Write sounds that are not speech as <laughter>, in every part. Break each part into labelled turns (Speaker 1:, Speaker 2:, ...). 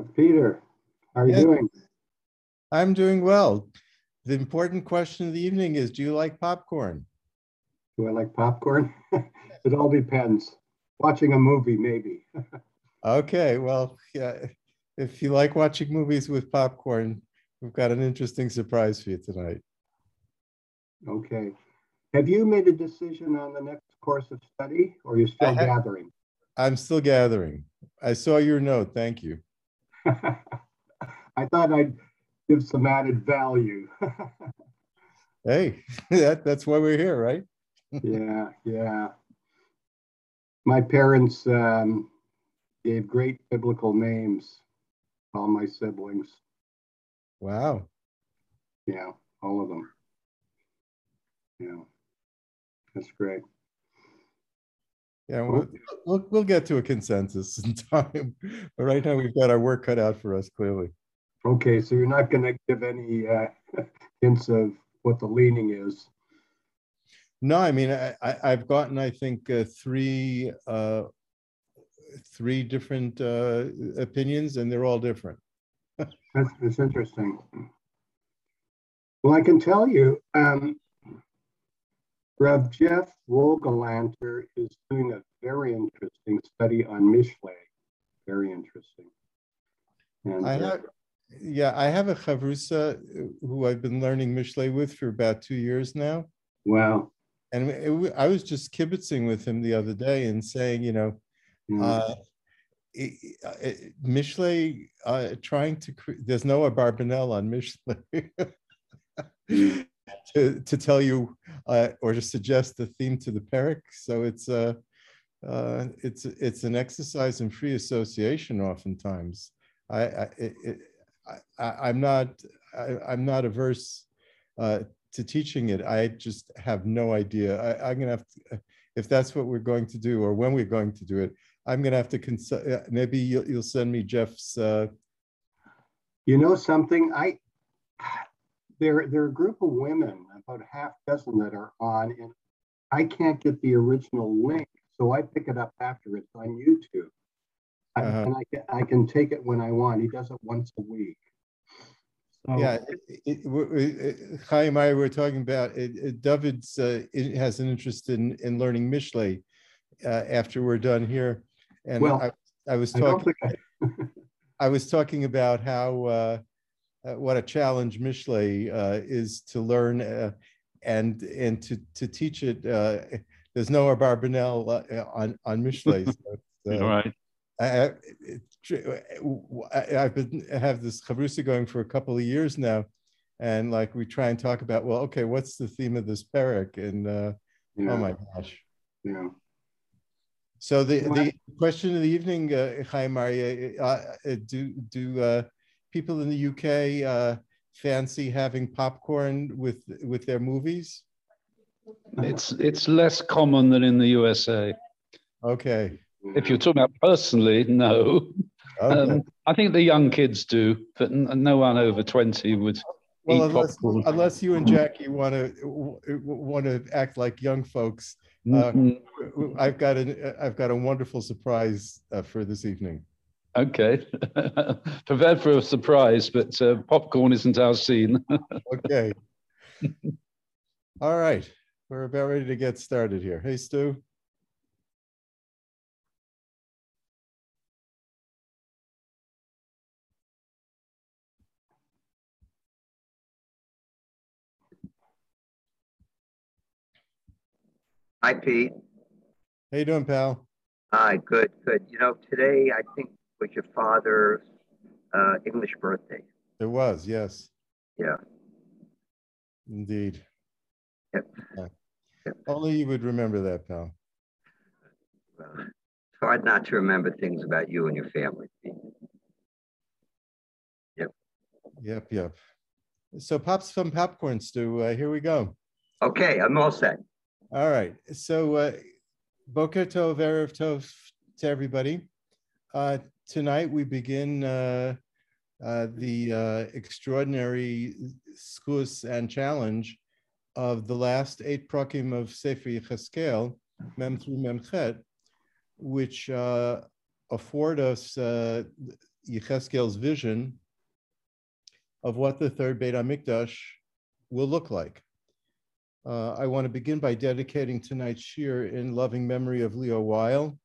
Speaker 1: Peter, how are you doing?
Speaker 2: I'm doing well. The important question of the evening is, do you like popcorn?
Speaker 1: Do I like popcorn? <laughs> It all depends. Watching a movie, maybe. <laughs>
Speaker 2: Okay, well, yeah, if you like watching movies with popcorn, we've got an interesting surprise for you tonight.
Speaker 1: Okay. Have you made a decision on the next course of study or are you still gathering?
Speaker 2: I'm still gathering. I saw your note. Thank you. <laughs>
Speaker 1: I thought I'd give some added value. <laughs>
Speaker 2: Hey, <laughs> that, that's why we're here, right?
Speaker 1: Yeah, yeah. My parents um, gave great biblical names, all my siblings.
Speaker 2: Wow.
Speaker 1: Yeah, all of them. Yeah, that's great.
Speaker 2: Yeah, we'll, we'll, we'll get to a consensus <laughs> in time. But right now, we've got our work cut out for us, clearly.
Speaker 1: Okay, so you're not going to give any uh, <laughs> hints of what the leaning is.
Speaker 2: No, I mean, I, I, I've gotten, I think, uh, three, uh, three different uh, opinions, and they're all different. <laughs>
Speaker 1: That's, that's interesting. Well, I can tell you, um, Rev Jeff Wogelanter is doing a very interesting study on Mishle. Very interesting. And
Speaker 2: I
Speaker 1: uh,
Speaker 2: have, yeah, I have a chavrusa who I've been learning Mishle with for about two years now.
Speaker 1: wow.
Speaker 2: And it, I was just kibitzing with him the other day and saying, you know,
Speaker 1: yeah.
Speaker 2: uh, Mishle uh, trying to, there's no Abarbanel on Mishle. <laughs> to, to tell you uh, or to suggest the theme to the Perek. So it's a, uh, it's, it's an exercise in free association oftentimes. I, I, it, I, I'm not, I, I'm not averse uh, to teaching it. I just have no idea. I, I'm gonna have to, if that's what we're going to do or when we're going to do it, I'm gonna have to consult, uh, maybe you'll, you'll send me Jeff's, uh,
Speaker 1: You know something? I there there are a group of women, about a half dozen that are on, and I can't get the original link, so I pick it up after it's on YouTube. I-
Speaker 2: Uh-huh.
Speaker 1: And I can I can take it when I want. He does it once a week. So,
Speaker 2: Yeah, it- it- it- Chaim, I were talking about, it- it- David's, uh, it has an interest in, in learning Mishle uh, after we're done here. And
Speaker 1: Well,
Speaker 2: I, I was talking,
Speaker 1: I, <laughs>
Speaker 2: I was talking about how, uh, what a challenge Mishle uh, is to learn uh, and, and to, to teach it. uh, There's no Abarbanel uh, on, on Mishle. <laughs> so uh,
Speaker 3: All right.
Speaker 2: I, I- it- tr- I- I've been, have this chavrusa going for a couple of years now. And like, we try and talk about, well, okay, what's the theme of this parak? And, uh,
Speaker 1: yeah,
Speaker 2: oh my gosh.
Speaker 1: yeah.
Speaker 2: So the,
Speaker 1: Well,
Speaker 2: the question of the evening, uh, Chaim Aryeh, uh, uh, do, do, uh, people in the UK, uh, fancy having popcorn with, with their movies?
Speaker 3: It's it's less common than in the USA.
Speaker 2: Okay.
Speaker 3: If you're talking about personally, no.
Speaker 2: okay.
Speaker 3: Um, I think the young kids do, but no one over 20 would
Speaker 2: Well,
Speaker 3: eat
Speaker 2: unless,
Speaker 3: popcorn.
Speaker 2: unless you and Jackie want to, want to act like young folks, uh,
Speaker 3: Mhm.
Speaker 2: I've got an I've got a wonderful surprise uh, for this evening.
Speaker 3: Okay. <laughs> Prepared for a surprise, but uh, popcorn isn't our scene. <laughs>
Speaker 2: Okay. All right, we're about ready to get started here. Hey, Stu.
Speaker 4: Hi, Pete.
Speaker 2: How you doing, pal?
Speaker 4: Hi, good, good. You know, today I think was your father's uh, English birthday.
Speaker 2: It was, yes,
Speaker 4: Yeah.
Speaker 2: indeed.
Speaker 4: Yep.
Speaker 2: Yeah.
Speaker 4: Yep.
Speaker 2: Only you would remember that, pal.
Speaker 4: Well, it's hard not to remember things about you and your family. Yep.
Speaker 2: Yep, yep. So pops some popcorn, Stu. Uh, here we go.
Speaker 4: Okay, I'm all set.
Speaker 2: All right. So, uh, Boker Tov, Erev Tov to everybody. Uh, tonight we begin uh, uh, the uh, extraordinary schus and challenge of the last eight prakim of Sefer Yecheskel, Mem through Mem Chet, which uh, afford us uh, Yecheskel's vision of what the third Beit HaMikdash will look like. Uh, I want to begin by dedicating tonight's shiur in loving memory of Leo Weil.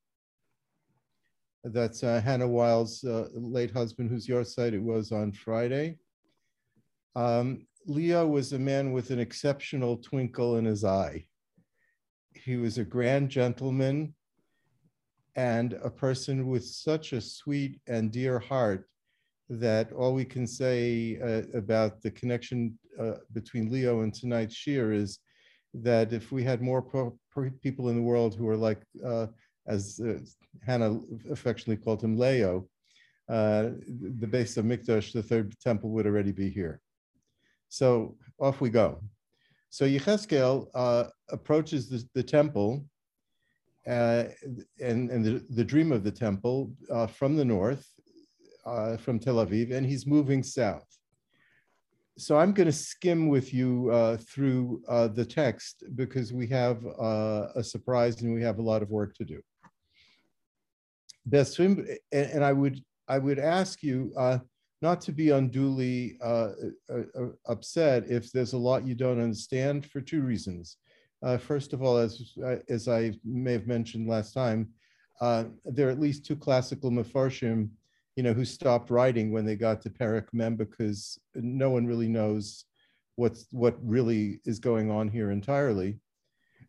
Speaker 2: That's uh, Hannah Weil's uh, late husband, whose yahrzeit it was on Friday. Um, Leo was a man with an exceptional twinkle in his eye. He was a grand gentleman and a person with such a sweet and dear heart that all we can say uh, about the connection uh, between Leo and tonight's shiur is that if we had more people in the world who are like, uh, as uh, Hannah affectionately called him, Leo, uh, the of Mikdash, the third temple, would already be here. So off we go. So Yecheskel uh, approaches the, the temple uh, and, and the, the dream of the temple uh, from the north, uh, from Tel Aviv, and he's moving south. So I'm going to skim with you through the text because we have a surprise and we have a lot of work to do. And, and I would I would ask you not to be unduly uh, uh, uh, upset if there's a lot you don't understand for two reasons. Uh, first of all, as, uh, as I may have mentioned last time, uh, there are at least two classical Mefarshim, you know, who stopped writing when they got to Perek Mem because no one really knows what's, what really is going on here entirely.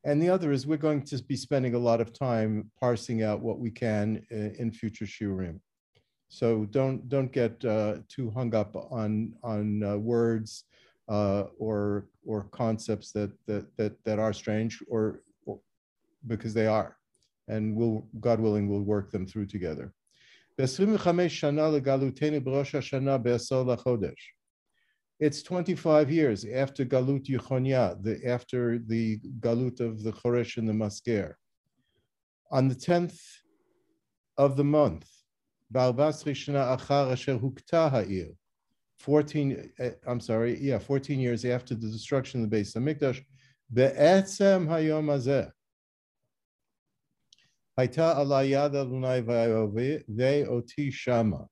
Speaker 2: And the other is we're going to be spending a lot of time parsing out what we can in, in future shiurim. So don't don't get uh, too hung up on on uh, words uh, or or concepts that that that that are strange or, or, because they are, and we'll God willing we'll work them through together. It's 25 years after Galut Yechonia, the, after the Galut of the Choresh and the Masger. On the 10th of the month, Achar 14, eh, I'm sorry, yeah, 14 years after the destruction of the Beis HaMikdash, Be'etzem Hayom Hazeh, Haita Alayada Lunai Ve'oti Shama.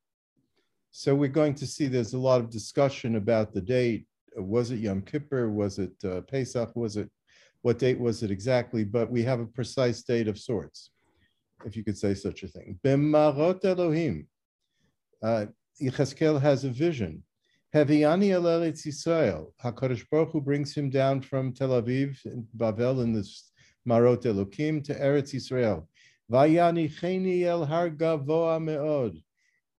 Speaker 2: So we're going to see there's a lot of discussion about the date. Was it Yom Kippur? Was it uh, Pesach? Was it, what date was it exactly? But we have a precise date of sorts if you could say such a thing. B'marot Elohim. Uh, Yecheskel has a vision. Heviani el Eretz Yisrael. HaKadosh Baruch Hu brings him down from Tel Aviv, Bavel, in this Marot Elohim, to Eretz Yisrael. Vayani cheni el har gavoa meod.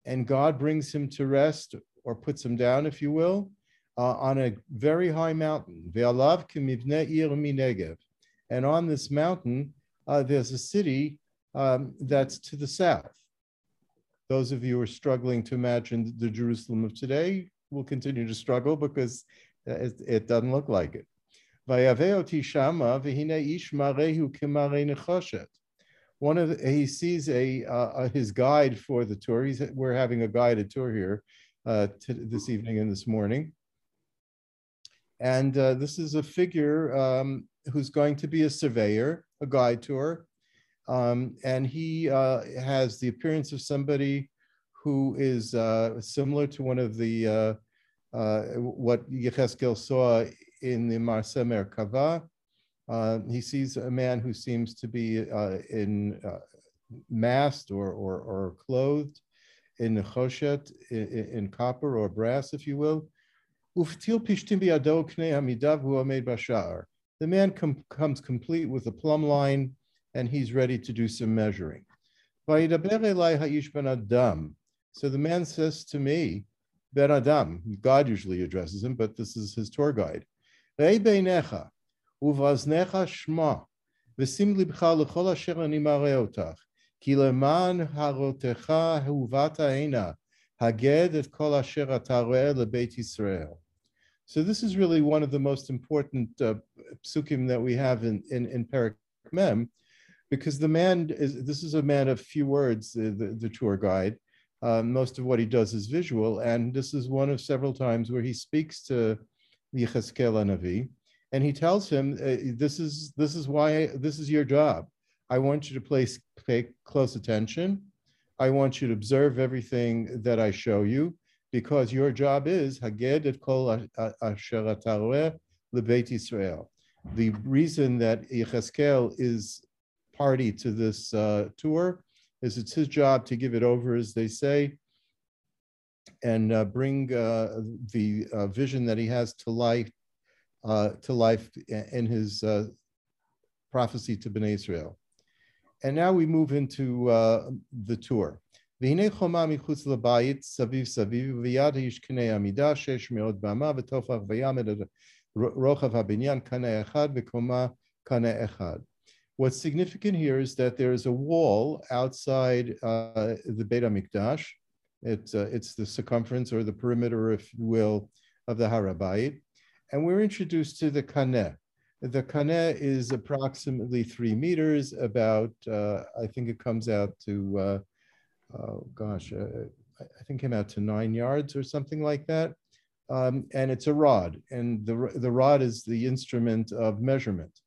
Speaker 2: And God brings him to rest, or puts him down, if you will, uh, on a very high mountain. And on this mountain, uh, there's a city um, that's to the south. Those of you who are struggling to imagine the Jerusalem of today will continue to struggle because it, it doesn't look like it. One of the, he sees a uh, his guide for the tour. He's, we're having a guided tour here uh, to, this evening and this morning. And uh, this is a figure um, who's going to be a surveyor, a guide tour, um, and he uh, has the appearance of somebody who is uh, similar to one of the, uh, what Yecheskel saw in the Ma'ase Merkava. Uh, he sees a man who seems to be uh, in masked or, or, or, clothed in choshet, in, in, copper or brass, if you will. The man com comes complete with a plumb line and he's ready to do some measuring. So the man says to me, Ben Adam, God usually addresses him, but this is his tour guide. So this is really one of the most important uh, psukim that we have in, in, in Perak Mem, because the man is this is a man of few words, the, the, the tour guide. Uh, most of what he does is visual, and this is one of several times where he speaks to Yecheskel Navi, and he tells him, uh, "This is this is why this is your job. I want you to place pay close attention. I want you to observe everything that I show you because your job is Haged et kol asher lebeit Israel. The reason that Yecheskel is party to this uh, tour is it's his job to give it over, as they say, and uh, bring uh, the uh, vision that he has to life uh, to life in his uh, prophecy to Bnei Israel. And now we move into the tour. והנה חומה מחוץ לבית, סביב סביב, ויד איש קנה עמידה, שש מאות במה, ותופח וימד רוחב הבניין קנה אחד, וקומה קנה אחד. What's significant here is that there is a wall outside uh, the Beit HaMikdash. It's, uh, it's the circumference or the perimeter, if you will, of the Harabayit. And we're introduced to the Kaneh. The Kaneh is approximately three meters, about, uh, I think it comes out to, uh, oh gosh, uh, I think came out to nine yards or something like that. Um, and it's a rod, and the, the rod is the instrument of measurement.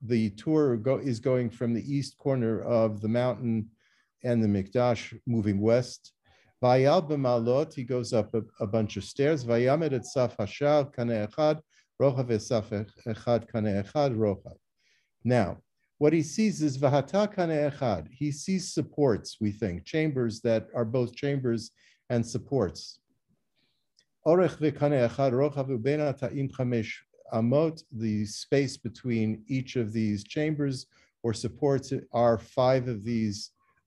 Speaker 2: The tour go, is going from the east corner of the mountain and the Mikdash, moving west. Vayal b'malot, he goes up a, a, bunch of stairs. Vayamed et saf hashar kane echad, rochav esaf echad kane echad, rochav. Now, what he sees is vahata kane echad. He sees supports, we think, chambers that are both chambers and supports. Orech v'kane echad rochav ubena ta'im chamesh amot, the space between each of these chambers or supports are five of these.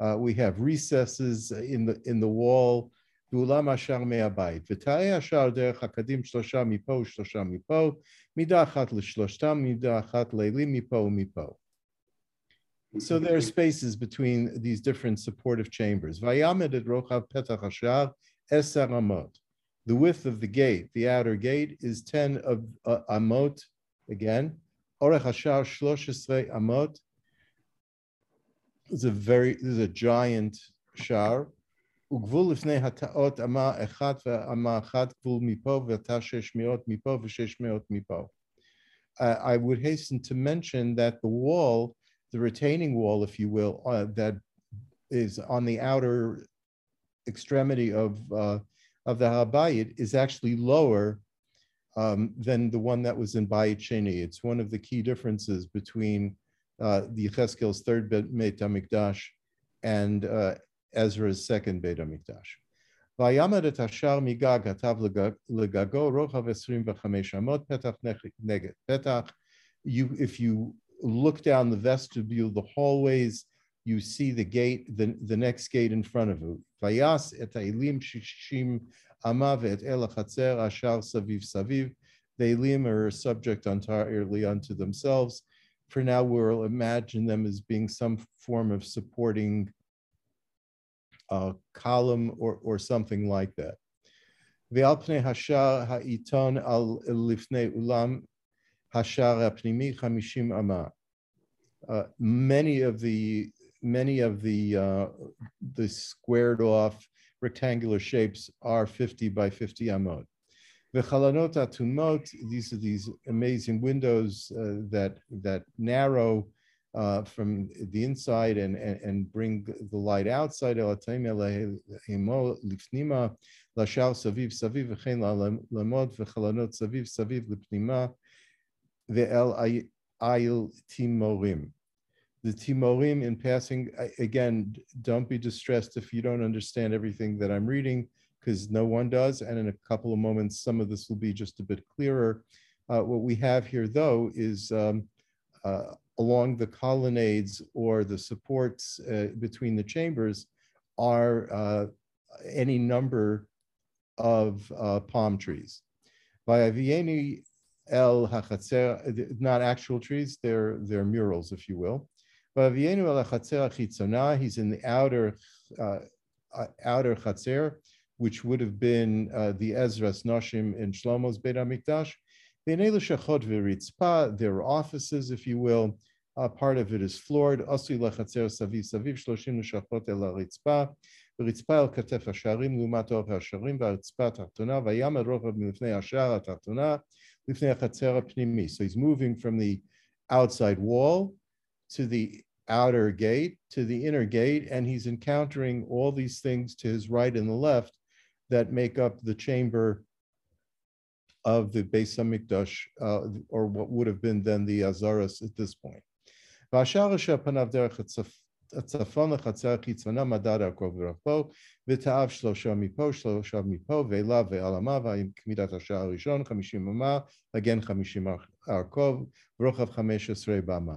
Speaker 2: uh, we have recesses in the, in the wall, ואולם השער מהבית. ותאי השער דרך הקדים שלושה מפה ושלושה מפה, מידה אחת לשלושתם, מידה אחת לילים מפה ומפה. So there are spaces between these different supportive chambers. ויעמד את רוחב פתח השער Eser Amot. The width of the gate, the outer gate, is 10 of uh, Amot. Again, Orech Hashar Shlosh Amot is a very, this is a giant shar. וגבול לפני התאות אמה אחת ואמה אחת גבול מפה ואתה שש מאות מפה ושש מאות מפה. I would hasten to mention that the wall, the retaining wall, if you will, uh, that is on the outer extremity of uh, of the Habayit is actually lower um, than the one that was in Bayit Sheni. It's one of the key differences between uh, the Yecheskel's third Beit HaMikdash and uh, Ezra's second Beit HaMikdash. ויעמד את השער מגג התו לגגו רוחב 25 אמות פתח נגד פתח. You, if you look down the vestibule, the hallways, you see the gate, the, the next gate in front of you. Vayas et ha'ilim shishim ama ve'et el hachatzer ashar saviv saviv. The elim are subject entirely unto themselves. For now, we'll imagine them as being some form of supporting uh, column or, or something like that. ועל פני השער העיתון על לפני אולם השער הפנימי חמישים אמה. Many of the many of the uh, the squared off rectangular shapes are 50 by 50 amot. The chalanot atumot, these are these amazing windows uh, that that narrow uh, from the inside and, and, and bring the light outside. Saviv saviv v'chalanot saviv saviv ve'el ayil timorim the Timorim in passing, again, don't be distressed if you don't understand everything that I'm reading, because no one does. And in a couple of moments, some of this will be just a bit clearer. Uh, what we have here, though, is um, uh, along the colonnades or the supports uh, between the chambers are uh, any number of uh, palm trees. Vayavieni el hachatzer, not actual trees, they're, they're murals, if you will. He's in the outer uh, outer chatzer, which would have been uh, the Ezra's Noshim in Shlomo's Beit HaMikdash. There are offices, if you will. Uh, part of it is floored. Asui lechatzer saviv saviv shloshim neshachot el haritzpa. ורצפה על כתף השערים לעומת אורך השערים והרצפה התחתונה, וים הרוחב מלפני השער התחתונה לפני החצר הפנימי. So he's moving from the outside wall to the outer gate to the inner gate, and he's encountering all these things to his right and the left that make up the chamber of the Beis Hamikdash, uh, or what would have been then the Azaras at this point. הצפון לחצר החיצונה מדד עקוב ורחבו, ותאב שלושה מפה, שלושה מפה, ואלה ועלמה, וכמידת השער הראשון, חמישים אמה, הגן חמישים ערכוב, ורוחב חמש עשרה במה.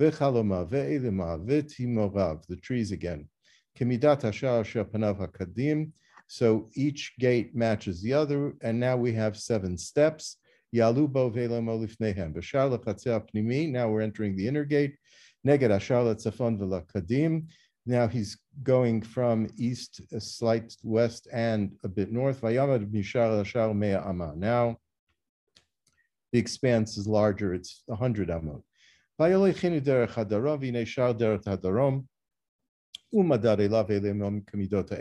Speaker 2: וחלומה, ואילמה, ותימוריו, the trees again. כמידת השער אשר פניו הקדים, so each gate matches the other, and now we have seven steps. Yalubo ve'lemolifnehem. B'shar pnimi. Now we're entering the inner gate. Neged ashar letzafon kadim. Now he's going from east, a slight west, and a bit north. Vayamad mishar ashar mea ama. Now the expanse is larger. It's 100 amot. Vayolechinu derech hadarom v'neshar derech hadarom. Umadar elav ele mom kamidot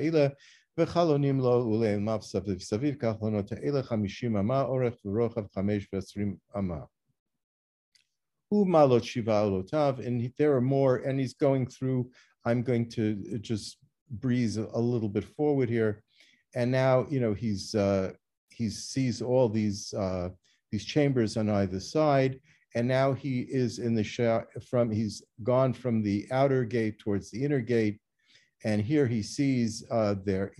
Speaker 2: וחלונים לו ולעלמיו סביב סביב, כחלונות האלה חמישים אמה, אורך ורוחב חמש ועשרים אמה malot shiva olotav, and there are more, and he's going through. I'm going to just breeze a little bit forward here, and now you know he's uh, he sees all these uh, these chambers on either side, and now he is in the shah from he's gone from the outer gate towards the inner gate, and here he sees uh, there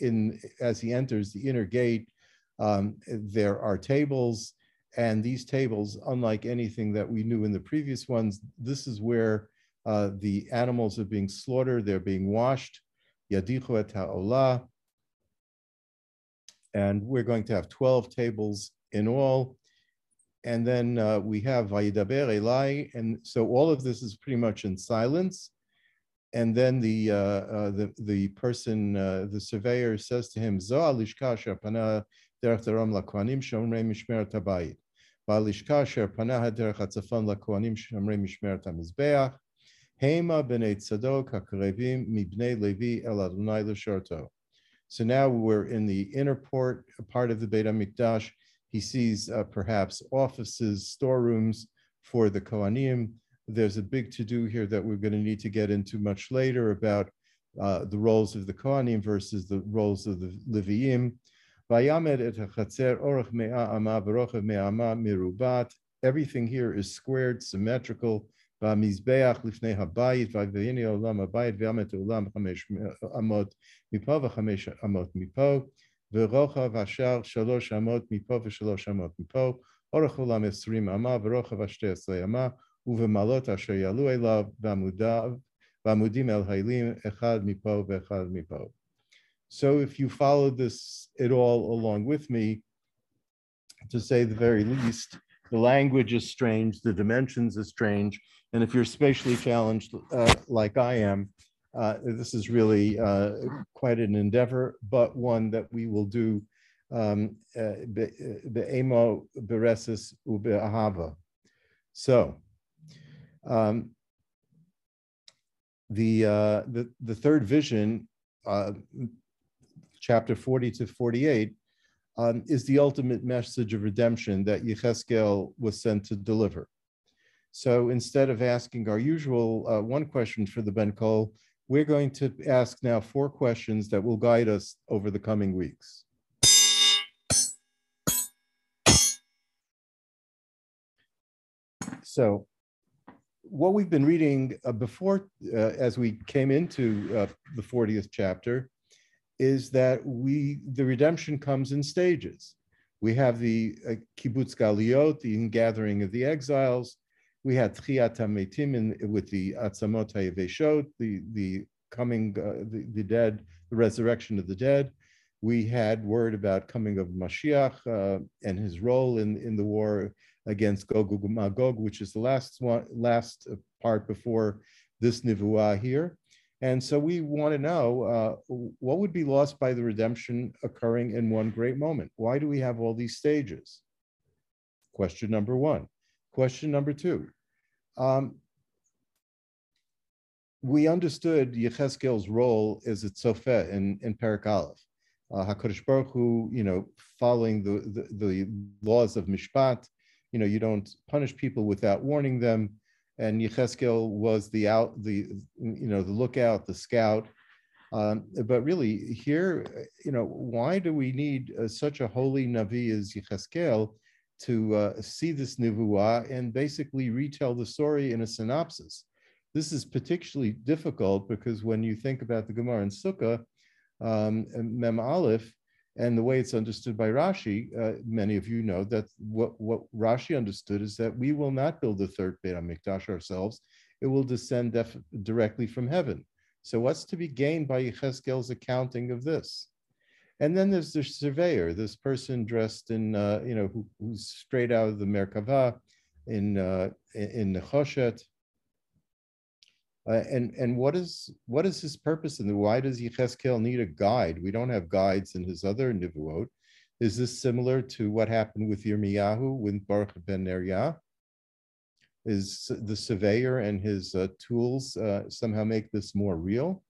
Speaker 2: in as he enters the inner gate, um, there are tables and these tables, unlike anything that we knew in the previous ones, this is where uh, the animals are being slaughtered, they're being washed. Yadichu et ha'olah. And we're going to have 12 tables in all. And then uh, we have Vayidaber Elai. And so all of this is pretty much in silence and then the uh, uh, the the person uh, the surveyor says to him zo alishka sher pana derech derom lakohanim shomrei mishmeret habayit. Ba'alishka sher pana haderech hatzafon lakohanim shomrei mishmeret hamizbeach. Hema b'nei tzadok hakarevim mibnei levi el adonai l'shorto so now we're in the inner port a part of the Beit HaMikdash. He sees uh, perhaps offices, storerooms for the Kohanim, there's a big to-do here that we're going to need to get into much later about uh, the roles of the Kohanim versus the roles of the Leviim. Everything here is squared, symmetrical. V'amizbeach lifnei habayit v'ayvayini olam habayit v'yamet olam chamesh amot mipo v'chamesh amot mipo v'rochav ashar yalu elav v'amudav v'amudim el haylim echad mipo v'echad mipo. So if you follow this at all along with me, to say the very least, the language is strange, the dimensions are strange, and if you're spatially challenged uh, like I am, uh, this is really uh, quite an endeavor, but one that we will do um, uh, be'emo beresis ube'ahava. So, um, the, uh, the the third vision uh, chapter 40 to 48, um, is the ultimate message of redemption that Yecheskel was sent to deliver. So instead of asking our usual uh, one question for the Ben Kol, we're going to ask now four questions that will guide us over the coming weeks. So what we've been reading uh, before, uh, as we came into uh, the 40th chapter, is that we the redemption comes in stages. We have the uh, kibbutz galiot, the ingathering of the exiles. We had tchiat hametim with the atzamot hayaveshot, the the coming uh, the, the dead, the resurrection of the dead. We had word about coming of Mashiach uh, and his role in in the war against Gog and Magog, which is the last one, last part before this nivuah here. And so we want to know uh, what would be lost by the redemption occurring in one great moment? Why do we have all these stages? Question number one. Question number two. Um, we understood Yecheskel's role as a tzofeh in, in Perak Aleph. Uh, HaKadosh Baruch Hu, you know, following the, the, the laws of Mishpat, you know, you don't punish people without warning them and Yecheskel was the out the you know the lookout, the scout. Um, but really, here, you know, why do we need uh, such a holy navi as Yecheskel to uh, see this nivuah and basically retell the story in a synopsis? This is particularly difficult because when you think about the Gemara and Sukkah, um, Mem Aleph, and the way it's understood by Rashi, uh, many of you know that what, what Rashi understood is that we will not build the third Beit HaMikdash ourselves. It will descend def- directly from heaven. So what's to be gained by Yecheskel's accounting of this? And then there's the surveyor, this person dressed in, uh, you know, who, who's straight out of the Merkava in uh, in Nechoshet, uh, and and what is what is his purpose and why does Yecheskel need a guide? We don't have guides in his other nivuot. Is this similar to what happened with Yirmiyahu with Baruch ben Neriah? Is the surveyor and his uh, tools uh, somehow make this more real?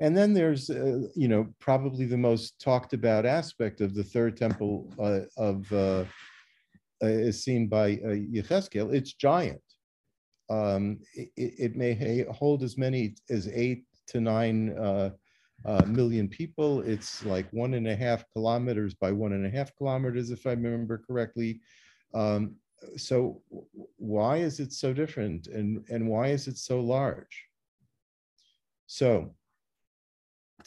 Speaker 2: And then there's, uh, you know, probably the most talked about aspect of the third temple uh, of is seen by uh. It's giant um, it, it, may hold as many as eight to nine uh, uh, million people. It's like one and a half kilometers by one and a half kilometers, if I remember correctly. Um, so why is it so different and, and why is it so large? So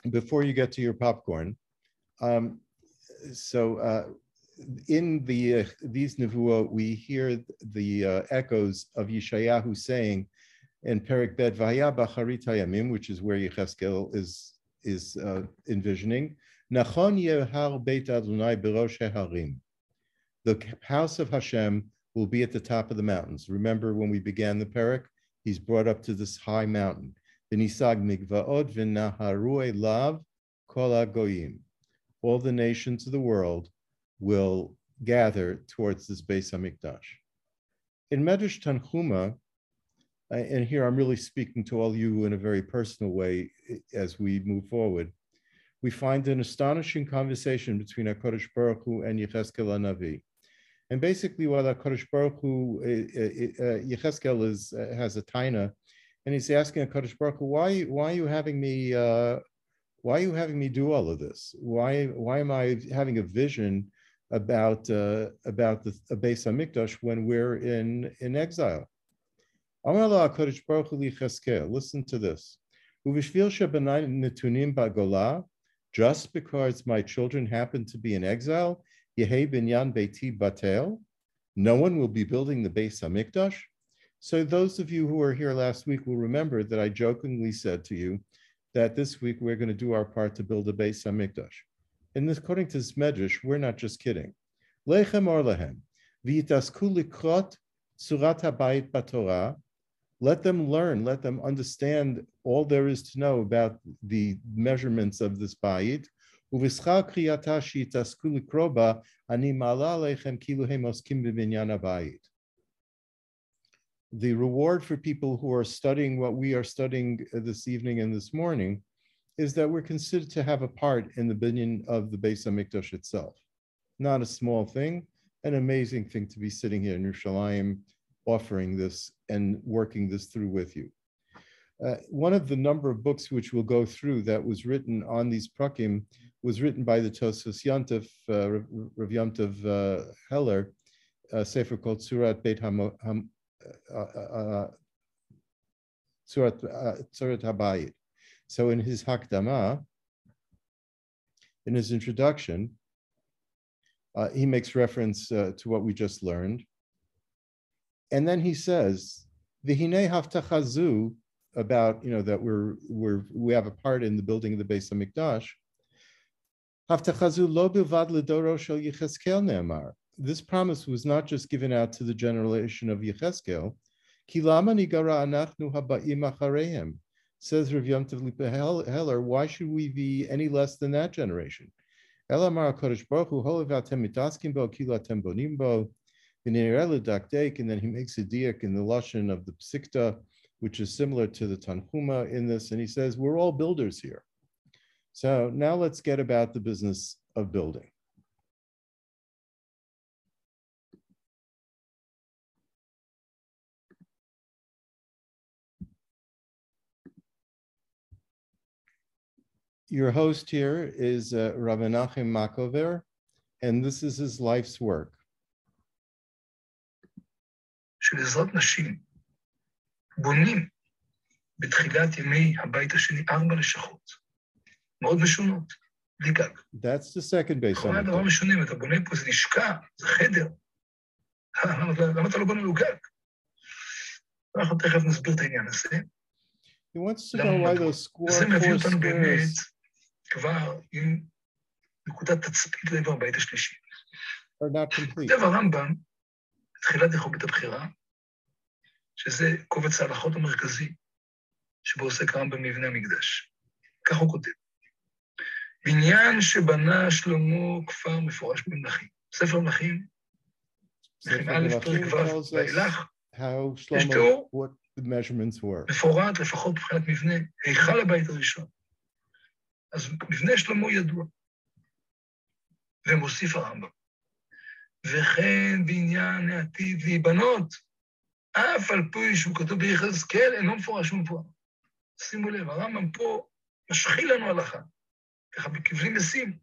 Speaker 2: before you get to your popcorn, um, so uh, in the uh, these nevuah, we hear the uh, echoes of Yeshayahu saying in Perik Bet Vaya Bacharit Hayamim, which is where Yecheskel is is uh, envisioning. Nachon Yehar Beit Adonai Berosh Harim. The house of Hashem will be at the top of the mountains. Remember when we began the Perik, he's brought up to this high mountain. V'nisag migvaot v'naharu lav kol goyim. All the nations of the world will gather towards this Beis Hamikdash. In Medrash Tanhuma, and here I'm really speaking to all you in a very personal way as we move forward, we find an astonishing conversation between HaKadosh Baruch Hu and Yecheskel Navi. And basically, what HaKadosh Baruch Hu, uh, is, uh, has a taina, and he's asking HaKadosh Baruch Hu, why, why are you having me, uh, why are you having me do all of this? Why, why am I having a vision about uh, about the Beis Hamikdash when we're in in exile. Listen to this. Just because my children happen to be in exile, no one will be building the Beis Hamikdash. So those of you who were here last week will remember that I jokingly said to you that this week we're going to do our part to build a Beis Hamikdash. And this, according to this medrash, we're not just kidding. Lechem or surat habayit batorah. Let them learn, let them understand all there is to know about the measurements of this bayit. The reward for people who are studying what we are studying this evening and this morning is that we're considered to have a part in the binyan of the Beis Hamikdash itself. Not a small thing, an amazing thing to be sitting here in Yerushalayim offering this and working this through with you. Uh, one of the number of books which we'll go through that was written on these prakim was written by the Tosfos Yantav, uh, Rav Yantav uh, Heller, a sefer called Surat Beit Ham uh, uh, uh Surat, uh, Surat Habayit. So in his Hakdama, in his introduction, uh, he makes reference uh, to what we just learned. And then he says, Vihine haftachazu, about, you know, that we're, we're, we have a part in the building of the of mikdash Haftachazu lo bilvad ledoro shel Yecheskel ne'amar. This promise was not just given out to the generation of Yecheskel. Kilama nigara anachnu haba'im achareim. Says Rav Yom Lipa Heller, why should we be any less than that generation? Elamar HaKadosh Baruch Hu, Holevatem and then he makes a diak in the Lashon of the Pesikta, which is similar to the Tanhuma in this, and he says, we're all builders here. So now let's get about the business of building. Your host here is uh, Rav Menachem Makover, and this is his life's work.
Speaker 5: של עזרת נשים בונים בתחילת ימי הבית השני ארבע לשכות, מאוד משונות, בלי גג.
Speaker 2: That's the second base.
Speaker 5: לכאורה דבר משונה, אם אתה בונה פה איזה לשכה, זה חדר. אה, למה, למה אתה לא בונה לו גג? אנחנו תכף נסביר את העניין הזה.
Speaker 2: He wants to know why those square,
Speaker 5: זה מביא
Speaker 2: four
Speaker 5: אותנו באמת
Speaker 2: squares
Speaker 5: כבר עם נקודת תצפית לעבר הבית השלישי. כותב הרמב"ם, בתחילת הלכות בית הבחירה, שזה קובץ ההלכות המרכזי, שבו עוסק הרמב"ם במבנה המקדש. כך הוא כותב: בניין שבנה שלמה כפר מפורש במלכים. ספר מלכים, מלכים א', פרק ו' ואילך, יש תיאור. מפורט, לפחות מבחינת מבנה, היכל הבית הראשון. אז מבנה שלמה ידוע. ומוסיף הרמב"ם, וכן בניין העתיד להיבנות, אף על פי שהוא כתוב ביחזקאל, אינו מפורש ומפורש. שימו לב, הרמב"ם פה משחיל לנו הלכה, ככה בכבלים מסים.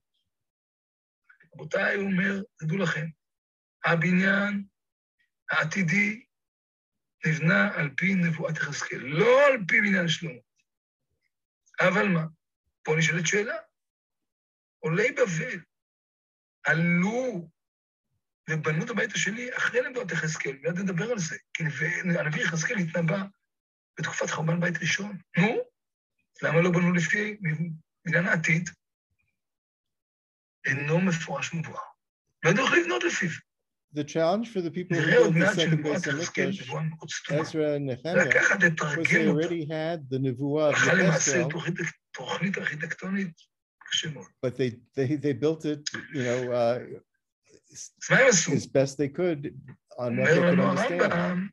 Speaker 5: רבותיי, הוא אומר, תדעו לכם, הבניין העתידי נבנה על פי נבואת יחזקאל, לא על פי בניין שלמה. אבל מה? פה נשאלת שאלה. עולי בבל עלו ובנו את הבית השני אחרי נבואת יחזקאל, מיד נדבר על זה, כי נביא- הנביא יחזקאל התנבא בתקופת חורבן בית ראשון. נו, למה לא בנו לפי בניין העתיד? אינו מפורש ומבואר. לא ידעו איך לבנות לפיו.
Speaker 2: The challenge for the people who built the second base of
Speaker 5: יחזקאל
Speaker 2: Mikdash. Ezra and Nehemiah, was they already had the nevuah of Yechezkel,
Speaker 5: תוכנית- תוכנית ארכיטקטונית קשה מאוד.
Speaker 2: but they, they, they built it, you know, uh,
Speaker 5: אז מה הם עשו?
Speaker 2: as best they could on what they
Speaker 5: אומר
Speaker 2: could
Speaker 5: לנו
Speaker 2: understand.
Speaker 5: הרמב"ם,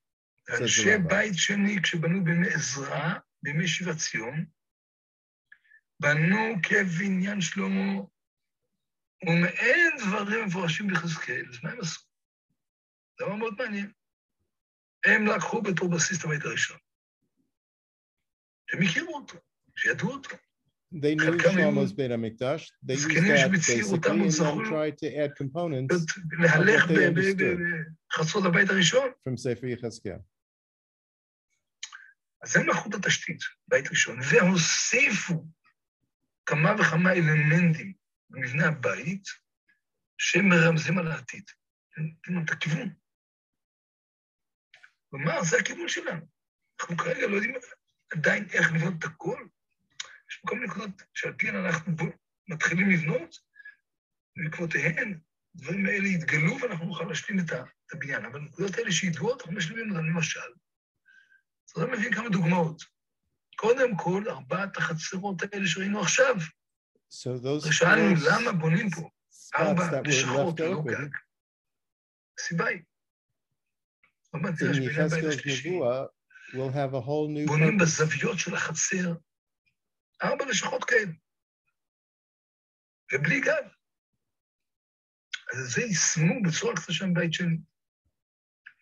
Speaker 2: says
Speaker 5: אנשי
Speaker 2: the Rambam.
Speaker 5: בית שני, כשבנו בימי עזרא, בימי שיבת ציון, בנו כבניין שלמה, ומאין דברים מפורשים ביחזקאל. אז מה הם עשו? דבר מאוד מעניין. הם לקחו בתור בסיס את הבית הראשון. שהם הכירו אותו, שידעו אותו.
Speaker 2: They knew
Speaker 5: חלקם היו
Speaker 2: Shlomo's Beit HaMikdash. They used
Speaker 5: זקנים
Speaker 2: that
Speaker 5: שהצהירו אותם,
Speaker 2: basically and
Speaker 5: זכו
Speaker 2: then tried to add components
Speaker 5: להלך
Speaker 2: they
Speaker 5: ב- ב-
Speaker 2: understood.
Speaker 5: ב- בחצות הבית הראשון.
Speaker 2: from Sefer Yechezkel.
Speaker 5: אז הם לקחו את התשתית, בית ראשון, והוסיפו כמה וכמה אלמנטים במבנה הבית שמרמזים על העתיד. תראו את הכיוון. כלומר, זה הכיוון שלנו. אנחנו כרגע לא יודעים עדיין איך לבנות את הכל. יש כל מיני נקודות שעל פיהן אנחנו מתחילים לבנות, ובעקבותיהן הדברים האלה יתגלו ואנחנו נוכל להשלים את הבניין. אבל הנקודות האלה שידועות, אנחנו משלימים אותן למשל. אז אני מביא כמה דוגמאות. קודם כל, ארבעת החצרות האלה שראינו עכשיו.
Speaker 2: So those
Speaker 5: שאלנו
Speaker 2: four
Speaker 5: למה בונים פה ארבע לשכות
Speaker 2: open
Speaker 5: גג. הסיבה היא, בונים. בזוויות של החצר ארבע לשכות כאלה, ובלי גג. אז זה יישמו בצורה קצת שם בית שני.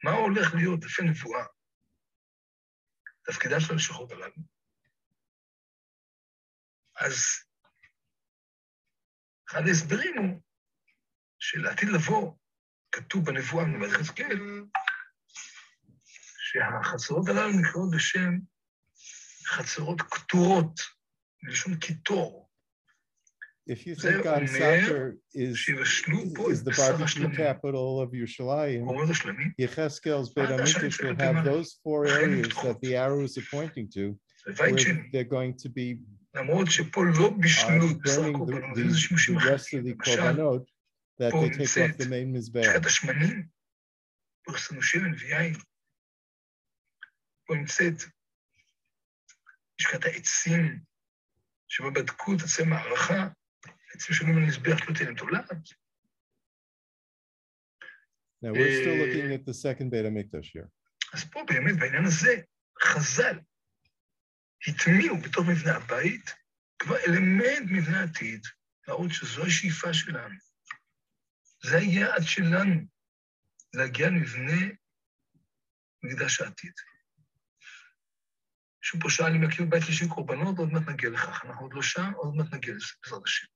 Speaker 5: מה הולך להיות לפי נבואה? תפקידה של הלשכות הללו. אז אחד ההסברים הוא שלעתיד לבוא, כתוב בנבואה מבית יחזקאל, שהחצרות הללו נקראות בשם חצרות קטורות,
Speaker 2: If you think
Speaker 5: Gan
Speaker 2: Sacher is, is the barbecue capital of Yerushalayim, Yecheskel's Beit Hamikdash will have those four areas that the arrows are pointing to, where they're going to be uh, burning the, the, the rest of the korbanot that they take off the main mizbeach.
Speaker 5: פה נמצאת משקת העצים שבה בדקו את עצי מערכה, עצים שעולים על מזבח לא תהיה להם תולעת.
Speaker 2: Now we're still looking at the second Beit HaMikdash here.
Speaker 5: אז פה באמת, בעניין הזה, חז"ל הטמיעו בתוך מבנה הבית כבר אלמנט מבנה עתיד, להראות שזו השאיפה שלנו. זה היעד שלנו, להגיע למבנה מקדש העתיד. מישהו פה שאל אם יקריב בית שלישי קורבנות, עוד מעט נגיע לכך. אנחנו עוד לא שם, עוד מעט נגיע לזה, בעזרת השם.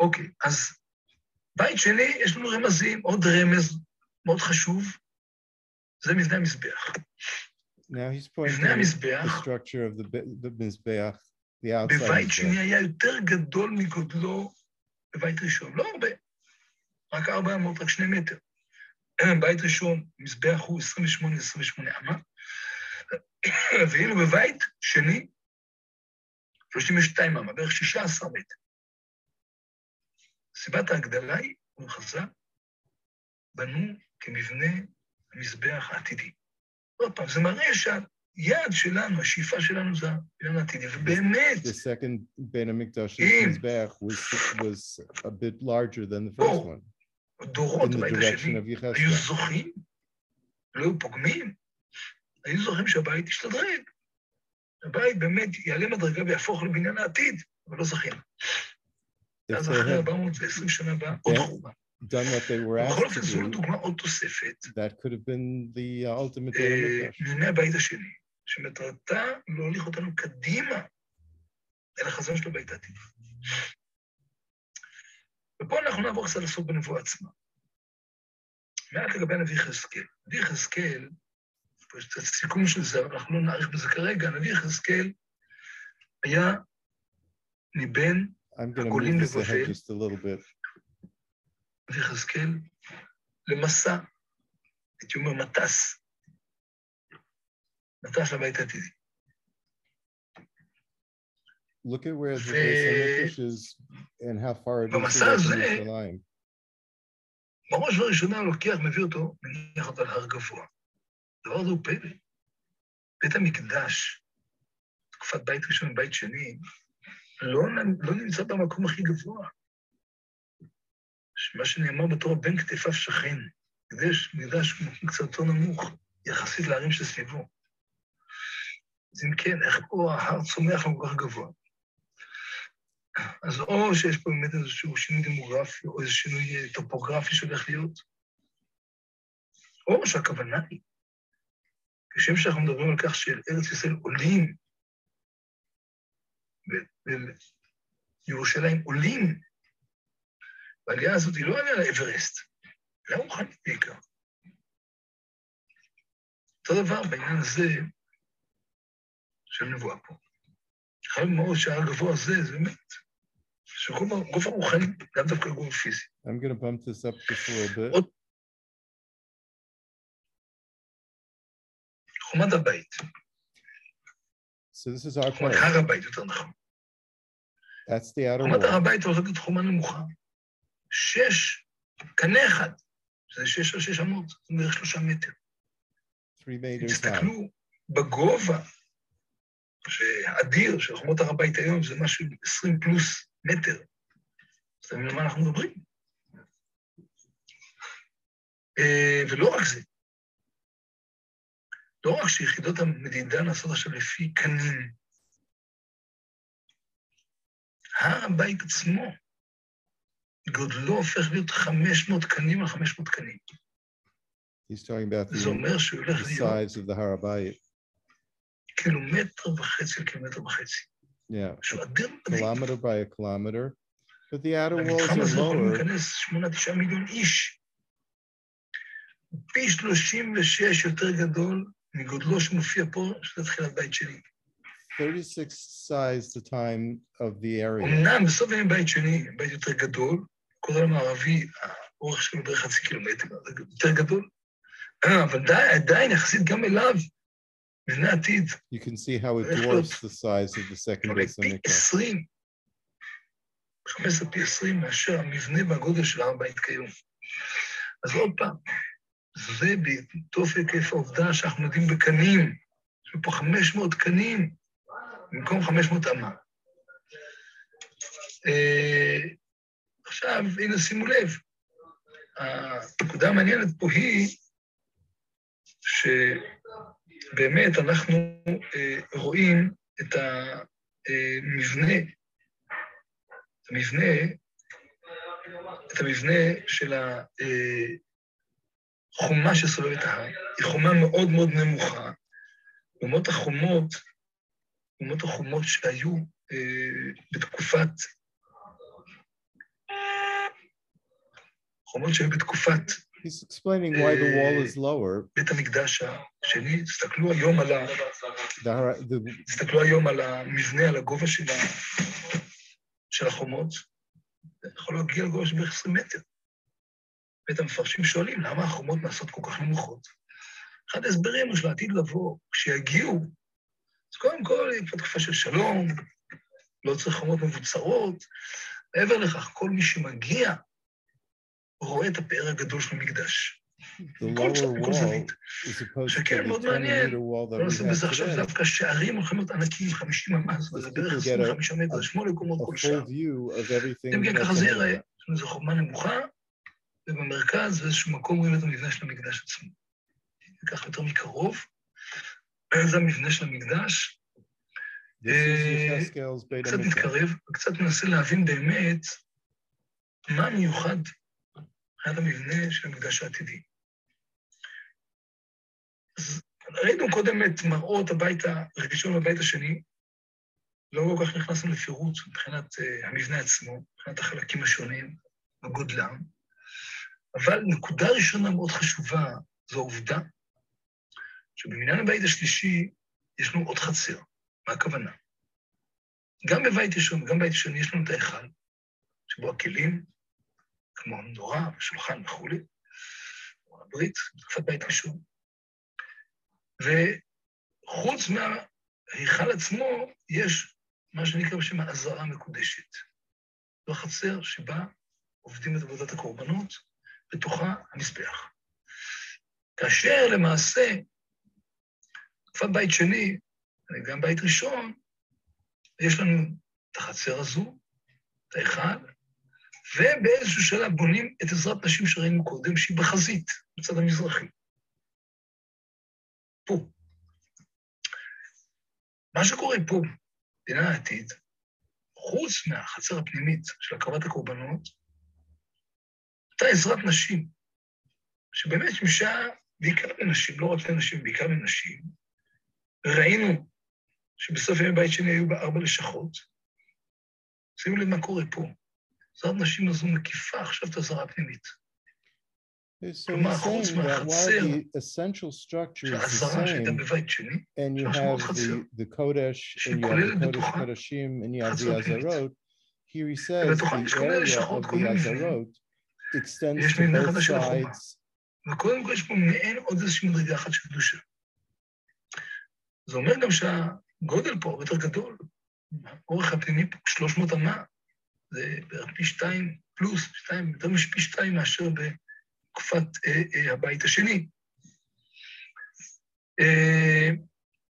Speaker 5: אוקיי, אז בית שני, יש לנו רמזים, עוד רמז מאוד חשוב, זה מבנה המזבח.
Speaker 2: Now he's pointing
Speaker 5: מבנה המזבח
Speaker 2: structure of the, Be- the Mizbeach, the outside
Speaker 5: בבית. שני היה יותר גדול מגודלו בבית ראשון, לא הרבה, רק 400, רק שני מטר. <clears throat> בית ראשון, מזבח הוא 28-28 אמה, <coughs> ואילו בבית שני, 32 אמה, בערך 16 מטר. סיבת ההגדלה היא, הוא חז"ל, בנו כמבנה המזבח העתידי. עוד פעם, זה מראה שהיעד שלנו, השאיפה שלנו זה הבניין העתידי, ובאמת,
Speaker 2: The second HaMikdash's
Speaker 5: אם-
Speaker 2: Mizbeach was, was a bit larger than the first one,
Speaker 5: דורות
Speaker 2: direction
Speaker 5: השני היו. זוכים, לא היו פוגמים, היו זוכים שהבית ישתדרג. הבית באמת יעלה מדרגה ויהפוך לבניין העתיד, אבל לא זכינו. אז אחרי
Speaker 2: had
Speaker 5: 420 שנה באה עוד. חורבן.
Speaker 2: done what they were asked to
Speaker 5: זו
Speaker 2: do, that could have been the uh, ultimate
Speaker 5: אה, שמטרתה להוליך אותנו קדימה אל החזון של הבית העתיד. ופה אנחנו נעבור קצת לעסוק בנבואה עצמה. מעט לגבי הנביא יחזקאל. נביא יחזקאל, יש קצת סיכום של זה, אבל אנחנו לא נאריך בזה כרגע, הנביא יחזקאל היה מבין
Speaker 2: to
Speaker 5: הגולים לבבל.
Speaker 2: just a little bit.
Speaker 5: נביא יחזקאל למסע, הייתי אומר מטס, מטס לבית העתידי.
Speaker 2: Look at where the Beis is and how far it is from
Speaker 5: הזה-
Speaker 2: Yerushalayim.
Speaker 5: בראש ובראשונה לוקח, מביא אותו, מניח אותו על הר גבוה. הדבר הזה הוא פלא. בית המקדש, תקופת בית ראשון ובית שני, לא, לא נמצא במקום הכי גבוה. מה שנאמר בתורה, בין כתפיו שכן. מקדש, מקדש יותר נמוך, יחסית לערים שסביבו. אז אם כן, איך פה ההר צומח לו כל כך גבוה? אז או שיש פה באמת איזשהו שינוי דמוגרפי, או איזה שינוי אה, טופוגרפי שהולך להיות, או שהכוונה היא, כשם שאנחנו מדברים על כך שארץ ישראל עולים, וירושלים עולים, והעלייה הזאת היא לא עלייה לאברסט, עלייה רוחנית בעיקר. אותו דבר בעניין הזה של נבואה פה. חייב מאוד שההר הגבוה הזה, זה באמת, שגוף הרוחני, לאו דווקא גוף פיזי.
Speaker 2: I'm going to bump this up just a little bit.
Speaker 5: חומת הבית,
Speaker 2: So this is our
Speaker 5: חומת
Speaker 2: part.
Speaker 5: הר הבית, יותר נכון.
Speaker 2: That's the outer
Speaker 5: חומת הר. הבית הולכת חומה נמוכה. שש, קנה אחד, שזה שש על שש אמות, זה בערך שלושה מטר. תסתכלו בגובה האדיר של חומות הר הבית היום, זה משהו 20 פלוס מטר. אז אתה מבין על מה אנחנו מדברים? אה, ולא רק זה, לא רק שיחידות המדידה נעשות עכשיו לפי קנים, הר הבית עצמו, גודלו הופך להיות 500 קנים על 500 קנים.
Speaker 2: He's talking about the, the size of the Harabayit.
Speaker 5: קילומטר וחצי על קילומטר וחצי.
Speaker 2: Yeah,
Speaker 5: מדהים.
Speaker 2: kilometer by a kilometer. But the outer walls are lower.
Speaker 5: פי 36 יותר גדול מגודלו שמופיע פה, שזה תחילת בית שני.
Speaker 2: 36 size the time of the area.
Speaker 5: אמנם בסוף ימי בית שני, בית יותר גדול, כולל המערבי, האורך שלו בערך חצי קילומטר, זה יותר גדול, אה, אבל די, עדיין יחסית גם אליו, מבנה עתיד,
Speaker 2: You can see how it
Speaker 5: Let's
Speaker 2: dwarfs the size of the second
Speaker 5: שווה
Speaker 2: Beis
Speaker 5: פי
Speaker 2: Hamikdash.
Speaker 5: 20, 15 פי 20 מאשר המבנה והגודל של הר הבית כיום. אז עוד פעם, זה בתוקף העובדה שאנחנו יודעים בקנים, יש פה 500 קנים במקום 500 אמה. אה, עכשיו, הנה שימו לב, הנקודה המעניינת פה היא שבאמת אנחנו אה, רואים את המבנה, את המבנה, את המבנה של החומה שסובבת ההר. היא חומה מאוד מאוד נמוכה. אומות החומות, אומות החומות שהיו אה, בתקופת חומות שהיו בתקופת
Speaker 2: He's explaining why the wall
Speaker 5: אה,
Speaker 2: is lower.
Speaker 5: בית המקדש השני, תסתכלו היום על, ה,
Speaker 2: The, har- the,
Speaker 5: תסתכלו היום על המבנה, על הגובה של, החומות, זה יכול להגיע לגובה של בערך 20 מטר. ואת המפרשים שואלים, למה החומות נעשות כל כך נמוכות? אחד ההסברים הוא שלעתיד לבוא, כשיגיעו, אז קודם כל, כבר תקופה של שלום, לא צריך חומות מבוצרות. מעבר לכך, כל מי שמגיע רואה את הפאר הגדול של המקדש. צד,
Speaker 2: wall
Speaker 5: זווית. שכן, מאוד
Speaker 2: 20
Speaker 5: מעניין. לא נשים בזה עכשיו
Speaker 2: today.
Speaker 5: דווקא שערים הולכים להיות ענקיים, 50 ממ"ס, וזה בערך
Speaker 2: people get a-
Speaker 5: 25 מטר, שמונה קומות כל
Speaker 2: everything.
Speaker 5: אם כן, ככה זה לנו איזו חומה נמוכה, ובמרכז באיזשהו מקום רואים את המבנה של המקדש עצמו. ניקח יותר מקרוב. זה המבנה של המקדש. אה, קצת. נתקרב, וקצת ננסה להבין באמת מה מיוחד מבחינת המבנה של המקדש העתידי. אז ראינו קודם את מראות הבית הראשון והבית השני, לא כל כך נכנסנו לפירוט מבחינת uh, המבנה עצמו, מבחינת החלקים השונים, וגודלם, אבל נקודה ראשונה מאוד חשובה זו העובדה שבבניין הבית השלישי יש לנו עוד חצר. מה הכוונה? גם בבית ראשון וגם בבית שני יש לנו את ההיכל, שבו הכלים, כמו המנורה, השולחן וכולי, או הברית, בתקופת בית ראשון. וחוץ מההיכל עצמו, יש מה שנקרא בשם העזרה המקודשת. זו החצר שבה עובדים את עבודת הקורבנות, בתוכה המזבח. כאשר למעשה, תקופת בית שני, גם בית ראשון, יש לנו את החצר הזו, את ההיכל, ובאיזשהו שלב בונים את עזרת נשים שראינו קודם, שהיא בחזית, בצד המזרחי. פה. מה שקורה פה, בעניין העתיד, חוץ מהחצר הפנימית של הקרבת הקורבנות, אותה עזרת נשים, שבאמת שימשה בעיקר לנשים, לא רק לנשים, בעיקר לנשים, וראינו שבסוף ימי בית שני היו בה ארבע לשכות. שימו לב מה קורה פה. עזרת נשים הזו מקיפה עכשיו את הזרה הפנימית.
Speaker 2: So
Speaker 5: כלומר,
Speaker 2: he's
Speaker 5: חוץ
Speaker 2: saying that while
Speaker 5: מהחצר
Speaker 2: the essential structure is the
Speaker 5: שהזרה שהייתה
Speaker 2: same,
Speaker 5: בבית שני,
Speaker 2: and you
Speaker 5: משמעות
Speaker 2: have
Speaker 5: חצר,
Speaker 2: the, the Kodesh, and you have
Speaker 5: שכוללת
Speaker 2: the Kodesh
Speaker 5: בתוכה
Speaker 2: Kodashim, and you have the
Speaker 5: חצר פנימית.
Speaker 2: Azarot, here he says
Speaker 5: ובתוכה יש
Speaker 2: the
Speaker 5: כל מיני
Speaker 2: area
Speaker 5: לשכות,
Speaker 2: of
Speaker 5: כל
Speaker 2: the
Speaker 5: מיני מבנים.
Speaker 2: Azarot extends
Speaker 5: יש
Speaker 2: to both sides.
Speaker 5: וקודם כל יש פה מעין עוד איזושהי מדרגה אחת של קדושה. זה אומר גם שהגודל פה יותר גדול. האורך הפנימי פה 300 אמה, זה בערך פי שתיים פלוס, שתיים, יותר מפי שתיים מאשר בתקופת אה, אה, הבית השני. אה,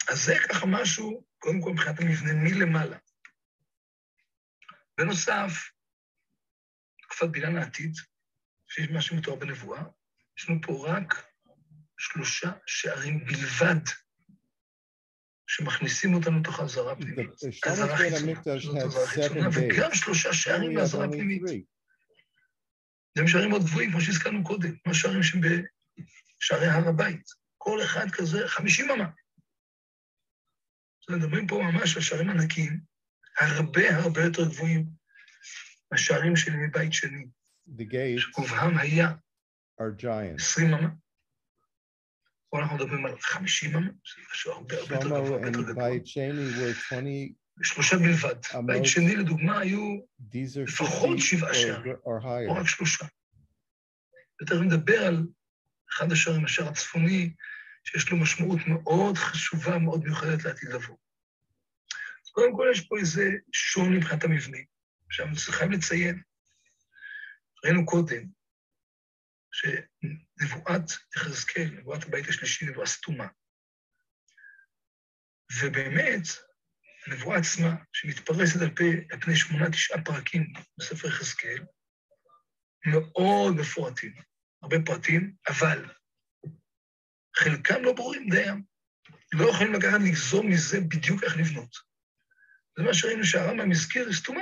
Speaker 5: אז זה ככה משהו, קודם כל מבחינת המבנה מלמעלה. בנוסף, תקופת בניין העתיד, שיש מה שמתואר בנבואה, יש לנו פה רק שלושה שערים בלבד שמכניסים אותנו לתוך האזהרה
Speaker 2: Shlomo's
Speaker 5: האזהרה
Speaker 2: seven
Speaker 5: וגם. שלושה שערים הפנימית.
Speaker 2: three.
Speaker 5: הם שערים מאוד גבוהים, כמו שהזכרנו קודם, כמו שערים שבשערי הר הבית. כל אחד כזה, 50 אמה. אז מדברים פה ממש על שערים ענקיים, הרבה הרבה יותר גבוהים מהשערים של ימי בית שני,
Speaker 2: The gates
Speaker 5: שגובהם היה
Speaker 2: are giants.
Speaker 5: 20 אמה. פה אנחנו מדברים על 50 אמה, שזה משהו הרבה הרבה יותר גבוה,
Speaker 2: Shlomo
Speaker 5: הרבה יותר
Speaker 2: and
Speaker 5: גבוה.
Speaker 2: Beit Sheni were 20,
Speaker 5: שלושה בלבד.
Speaker 2: אמות.
Speaker 5: בית שני, לדוגמה, היו
Speaker 2: these are
Speaker 5: לפחות
Speaker 2: 50
Speaker 5: שבעה
Speaker 2: or,
Speaker 5: שערים.
Speaker 2: or
Speaker 5: או
Speaker 2: higher.
Speaker 5: רק שלושה. ותכף נדבר על אחד השערים, השער הצפוני, שיש לו משמעות מאוד חשובה, מאוד מיוחדת לעתיד לבוא. אז קודם כל יש פה איזה שוני מבחינת המבנה. עכשיו, אני חייב לציין, ראינו קודם, שנבואת יחזקאל, נבואת הבית השלישי, נבואה סתומה. ובאמת, הנבואה עצמה, שמתפרסת על, פי, על פני שמונה, תשעה פרקים בספר יחזקאל, מאוד מפורטים, הרבה פרטים, אבל חלקם לא ברורים דיים. לא יכולים לקחת, לגזור מזה בדיוק איך לבנות. זה מה שראינו שהרמב"ם הזכיר, סתומה.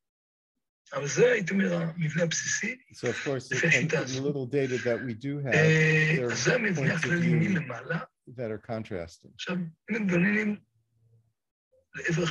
Speaker 5: אבל זה, הייתי אומר, המבנה הבסיסי.
Speaker 2: So of course,
Speaker 5: לפי
Speaker 2: in,
Speaker 5: השיטה
Speaker 2: in the
Speaker 5: הזו.
Speaker 2: little data that we do have
Speaker 5: אה,
Speaker 2: there are
Speaker 5: אז זה המבנה
Speaker 2: points of
Speaker 5: הכללי
Speaker 2: view.
Speaker 5: מלמעלה.
Speaker 2: that are contrasting.
Speaker 5: עכשיו, אם מתבוננים לעבר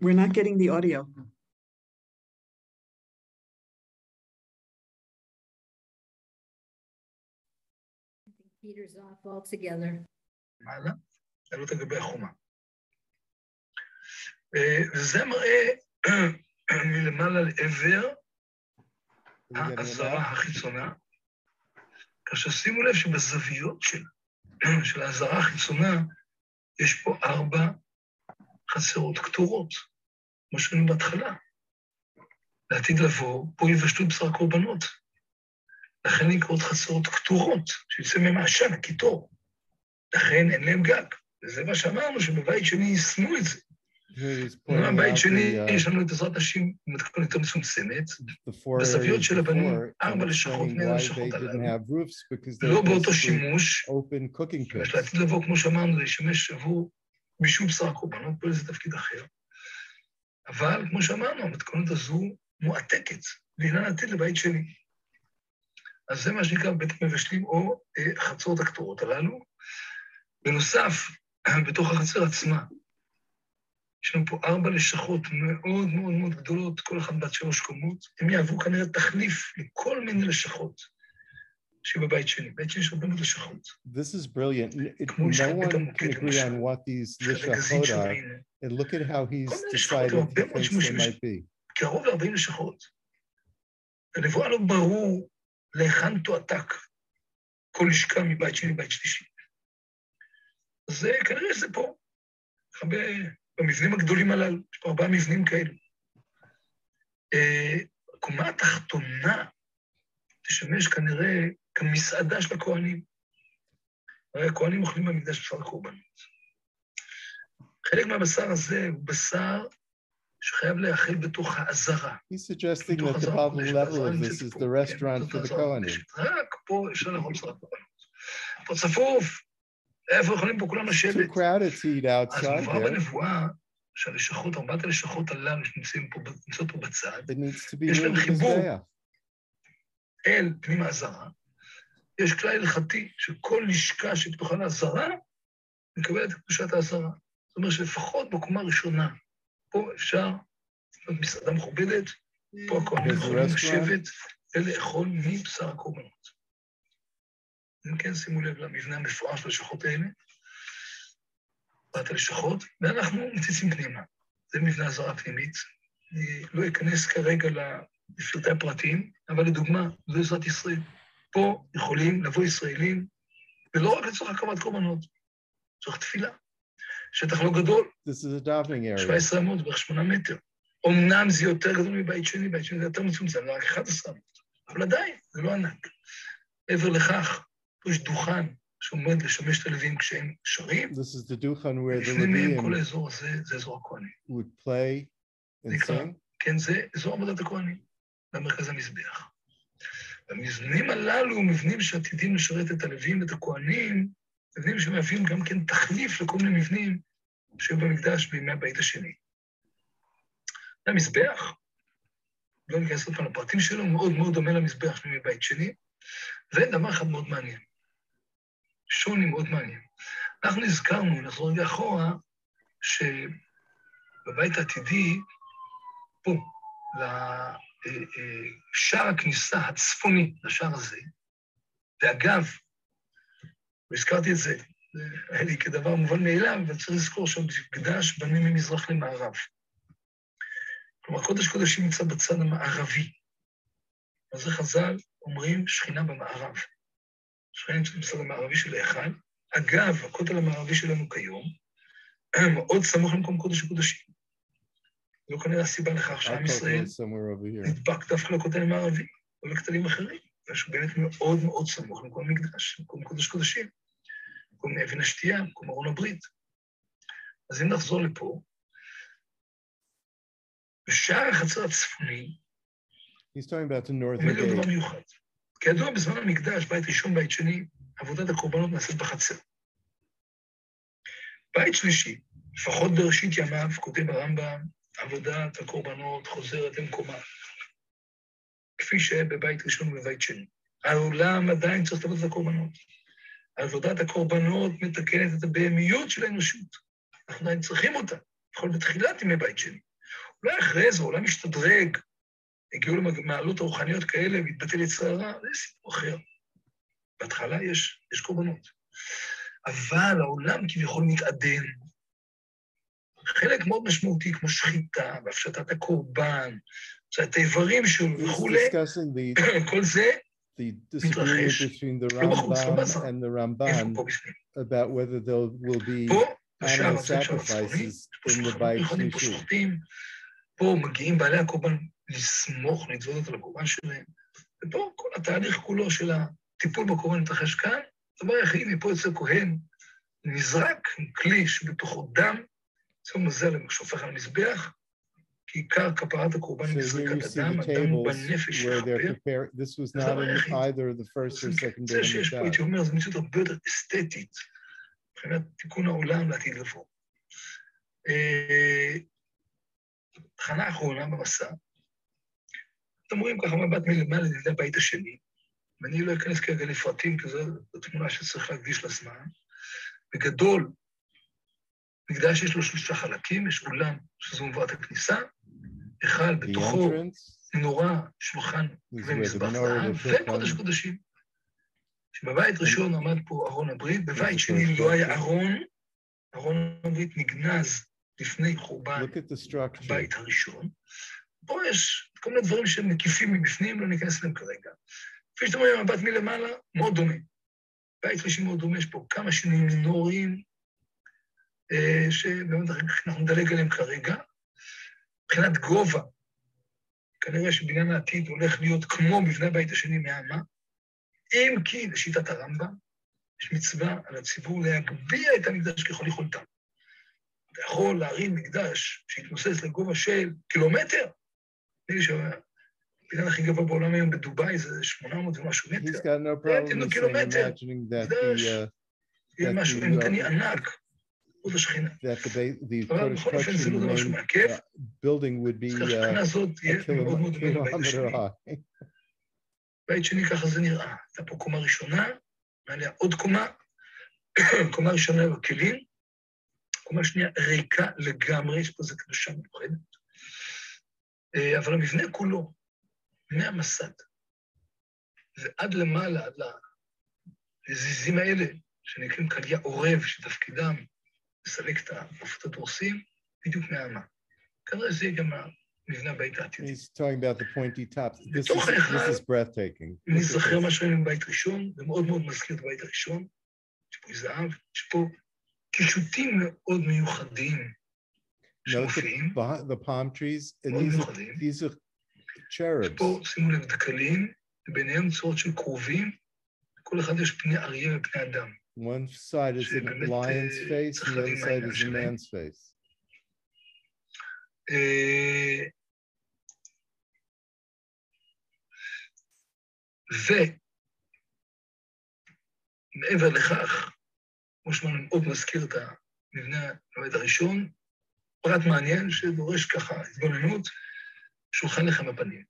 Speaker 6: We're not getting the audio.
Speaker 7: Peter's off altogether.
Speaker 5: מעלה, לעלות לגבי החומה. אה, וזה מראה מלמעלה לעבר
Speaker 2: Are you getting it
Speaker 5: האזהרה
Speaker 2: now?
Speaker 5: החיצונה, כאשר שימו לב שבזוויות של, של האזהרה החיצונה יש פה ארבע חצרות קטורות, כמו שראינו בהתחלה. לעתיד לבוא, פה יבשלו בשר הקורבנות. לכן נקראות חצרות קטורות, שיוצא מהן העשן, הקיטור. לכן אין להם גג. וזה מה שאמרנו, שבבית שני יישמו את זה. בבית שני
Speaker 2: uh,
Speaker 5: יש לנו את עזרת נשים במתכונת יותר מצומצמת, בזוויות של הבנים, ארבע לשכות
Speaker 2: roofs because they
Speaker 5: לא באותו שימוש, יש. לעתיד לבוא, כמו שאמרנו, לשמש עבור בישול בשר הקורבנות, פה איזה תפקיד אחר. אבל, כמו שאמרנו, המתכונת הזו מועתקת, ואינה עתיד לבית שני. אז זה מה שנקרא בית המבשלים, או אה, חצרות הקטורות הללו. בנוסף, <clears throat> בתוך החצר עצמה, יש לנו פה ארבע לשכות מאוד מאוד מאוד גדולות, כל אחת בת שלוש קומות. הם יהוו כנראה תחליף לכל מיני לשכות
Speaker 2: This is brilliant. N- it-
Speaker 5: כמו
Speaker 2: No
Speaker 5: שחק בית
Speaker 2: one can
Speaker 5: המוקד,
Speaker 2: agree
Speaker 5: למשל.
Speaker 2: on what these
Speaker 5: חלק גזית
Speaker 2: lishachot are,
Speaker 5: שראינו.
Speaker 2: and look at how he's
Speaker 5: כל מיני לשכות,
Speaker 2: decided
Speaker 5: הרבה
Speaker 2: he
Speaker 5: מאוד
Speaker 2: thinks they
Speaker 5: שימושים יש.
Speaker 2: might be.
Speaker 5: קרוב ל-40 לשכות. הנבואה לא ברור להיכן תועתק כל לשכה מבית שני לבית שלישי. אז זה, כנראה שזה פה, הרבה, במבנים הגדולים הללו, יש פה ארבעה מבנים כאלו. אה, הקומה התחתונה תשמש כנראה כמסעדה של הכוהנים. הרי הכוהנים אוכלים במקדש בשר הקורבנות. חלק מהבשר הזה הוא בשר שחייב להיאכל בתוך העזרה.
Speaker 2: He's suggesting that the bottom level of this is the
Speaker 5: כן,
Speaker 2: restaurant for the Kohanim.
Speaker 5: רק פה אפשר לאכול בשר הקורבנות. פה צפוף, איפה יכולים פה כולם
Speaker 2: Too
Speaker 5: לשבת?
Speaker 2: crowded to eat
Speaker 5: אז
Speaker 2: outside
Speaker 5: מבואה
Speaker 2: there.
Speaker 5: בנבואה שהלשכות, ארבעת הלשכות הללו שנמצאים פה, נמצאות פה בצד, יש להם חיבור. אל פנים העזרה, יש כלל הלכתי שכל לשכה שפתוחה לעזרה, מקבלת את קדושת העזרה. זאת אומרת שלפחות בקומה הראשונה, פה אפשר לעשות מסעדה מכובדת, פה הכהנים יכולים. לשבת ולאכול מבשר הקורבנות. אם כן, שימו לב למבנה המפואר של הלשכות האלה, ארבעת הלשכות, ואנחנו מציצים פנימה. זה מבנה הזרה פנימית. אני לא אכנס כרגע לפרטי הפרטים, אבל לדוגמה, זו עזרת ישראל. פה יכולים לבוא ישראלים, ולא רק לצורך הקרבת קורבנות, לצורך תפילה. שטח לא גדול,
Speaker 2: This is a davening area.
Speaker 5: 17 אמות, בערך 8 מטר. אמנם זה יותר גדול מבית שני, בית שני זה יותר מצומצם, זה רק 11 אמות, אבל עדיין, זה לא ענק. מעבר לכך, פה יש דוכן שעומד לשמש את הלווים כשהם שרים,
Speaker 2: This is the Duchan where the
Speaker 5: לפני מהם כל האזור הזה זה אזור
Speaker 2: would play and
Speaker 5: נקרא.
Speaker 2: sing.
Speaker 5: כן, זה אזור עבודת הכהנים, במרכז המזבח. המבנים הללו הם מבנים שעתידים לשרת את הלווים ואת הכהנים, מבנים שמהווים גם כן תחליף לכל מיני מבנים שהיו במקדש בימי הבית השני. המזבח, לא ניכנס עוד פעם לפרטים שלו, מאוד מאוד דומה למזבח בימי בית שני, ודבר אחד מאוד מעניין, שוני מאוד מעניין. אנחנו הזכרנו, נחזור רגע אחורה, שבבית העתידי, פה, לשער הכניסה הצפוני לשער הזה, ואגב, והזכרתי את זה, היה לי כדבר מובן מאליו, אבל צריך לזכור שהמקדש בנוי ממזרח למערב. כלומר, קודש קודשים נמצא בצד המערבי. אז חז"ל אומרים שכינה במערב. שכינה נמצאת בצד המערבי של ההיכל. אגב, הכותל המערבי שלנו כיום, <clears throat> מאוד סמוך למקום קודש הקודשים. זו כנראה הסיבה לכך שעם ישראל. נדבק דווקא לכותל המערבי, או לכתלים אחרים, שהוא באמת מאוד מאוד סמוך למקום המקדש, למקום קודש קודשים, מקום אבן השתייה, מקום ארון הברית. אז אם נחזור לפה, בשער החצר הצפוני עומד להיות דבר. מיוחד. כידוע, בזמן המקדש, בית ראשון, בית שני, עבודת הקורבנות נעשית בחצר. בית שלישי, לפחות בראשית ימיו, כותב הרמב"ם, עבודת הקורבנות חוזרת למקומה, כפי שהיה בבית ראשון ובבית שני. העולם עדיין צריך את עבודת הקורבנות. עבודת הקורבנות מתקנת את הבהמיות של האנושות. אנחנו עדיין צריכים אותה, לפחות בתחילת ימי בית שני. אולי אחרי זה העולם משתדרג, הגיעו למעלות הרוחניות כאלה והתבטל יצר הרע, זה סיפור אחר. בהתחלה יש, יש קורבנות. אבל העולם כביכול מתעדן. חלק מאוד משמעותי, כמו שחיטה והפשטת הקורבן, את האיברים שלו וכולי, <coughs> כל זה,
Speaker 2: the disagreement
Speaker 5: מתרחש.
Speaker 2: between the
Speaker 5: לא בחוץ, לא
Speaker 2: Rambam
Speaker 5: בעזרה.
Speaker 2: and the
Speaker 5: איפה
Speaker 2: Ramban
Speaker 5: פה בפנים?
Speaker 2: about whether there will be
Speaker 5: פה, בשער
Speaker 2: animal
Speaker 5: הזה, שער הצפוני,
Speaker 2: sacrifices
Speaker 5: יש פה
Speaker 2: in the
Speaker 5: פה
Speaker 2: shlishi.
Speaker 5: שוחטים, פה מגיעים בעלי הקורבן לסמוך, להתוודות על הקורבן שלהם, ופה כל התהליך כולו של הטיפול בקורבן מתרחש כאן. הדבר היחיד, מפה יוצא כהן, נזרק כלי שבתוכו דם, יוצא מזל שהופך על המזבח, כי עיקר כפרת הקורבן היא הדם,
Speaker 2: the
Speaker 5: הדם
Speaker 2: tables
Speaker 5: בנפש יכפר. זה זה שיש פה. הייתי אומר, זו מציאות הרבה יותר אסתטית, מבחינת תיקון העולם לעתיד לבוא. אה, תחנה אחרונה במסע, אתם רואים ככה מבט מלמעלה לידי הבית השני, ואני לא אכנס כרגע לפרטים, כי זו תמונה שצריך להקדיש לה זמן. בגדול, מקדש יש לו שלושה חלקים, יש אולם, שזו מבואת הכניסה, היכל בתוכו, מנורה, שולחן ומזבח
Speaker 2: the
Speaker 5: וקודש קודשים. שבבית ראשון עמד פה ארון הברית, בבית שני לא היה. ארון, ארון הברית נגנז לפני חורבן. הבית הראשון. פה יש כל מיני דברים שהם מקיפים מבפנים, לא ניכנס אליהם כרגע. כפי שאתם רואים, המבט מלמעלה מאוד דומה. בית ראשי מאוד דומה, יש פה כמה שינויים מינוריים, אה, שבאמת אנחנו נדלג עליהם כרגע. מבחינת גובה, כנראה שבניין העתיד הולך להיות כמו מבנה הבית השני מהאמה, אם כי, לשיטת הרמב"ם, יש מצווה על הציבור להגביה את המקדש ככל יכולתם. אתה יכול להרים מקדש שיתנוסס לגובה של קילומטר, נדמה לי שהבניין הכי גבוה בעולם היום בדובאי זה 800 ומשהו
Speaker 2: He's
Speaker 5: מטר, זה
Speaker 2: got no problem imagining that the, uh,
Speaker 5: משהו אימתני
Speaker 2: uh,
Speaker 5: ענק, השכינה.
Speaker 2: the
Speaker 5: אבל בכל אופן זה לא דבר שהוא מעכב,
Speaker 2: building would be
Speaker 5: אז ככה שהבחינה הזאת תהיה מאוד מאוד דומה לבית השני. בית שני ככה זה נראה. הייתה פה קומה ראשונה, מעליה עוד קומה, <coughs> קומה ראשונה עם הכלים, קומה שנייה ריקה לגמרי, יש פה איזו קדושה מיוחדת. אה, אבל המבנה כולו, מהמסד ועד למעלה, עד הזיזים האלה, שנקראים קליה עורב, שתפקידם לסלק את העופות הדורסים, בדיוק מהאמה. כנראה זה גם מבנה הבית העתידי.
Speaker 2: He's talking about the pointy tops. This is, this is breathtaking.
Speaker 5: נזכר. מה שראינו בבית ראשון, זה מאוד מאוד מזכיר את הבית הראשון, יש פה זהב, יש פה קישוטים מאוד מיוחדים שמופיעים,
Speaker 2: the, palm trees, and these are, are
Speaker 5: יש
Speaker 2: cherubs.
Speaker 5: פה, שימו לב, דקלים, וביניהם צורות של כרובים, לכל אחד יש פני אריה ופני אדם.
Speaker 2: One side is a
Speaker 5: שבאמת,
Speaker 2: lion's
Speaker 5: אה,
Speaker 2: face,
Speaker 5: צריך
Speaker 2: and the other
Speaker 5: להבין מה
Speaker 2: side
Speaker 5: העניין
Speaker 2: is a
Speaker 5: שלהם.
Speaker 2: man's face.
Speaker 5: אה, ומעבר לכך, כמו שאמרנו, מאוד מזכיר את המבנה הבית הראשון, פרט מעניין שדורש ככה התבוננות, שולחן לחם הפנים.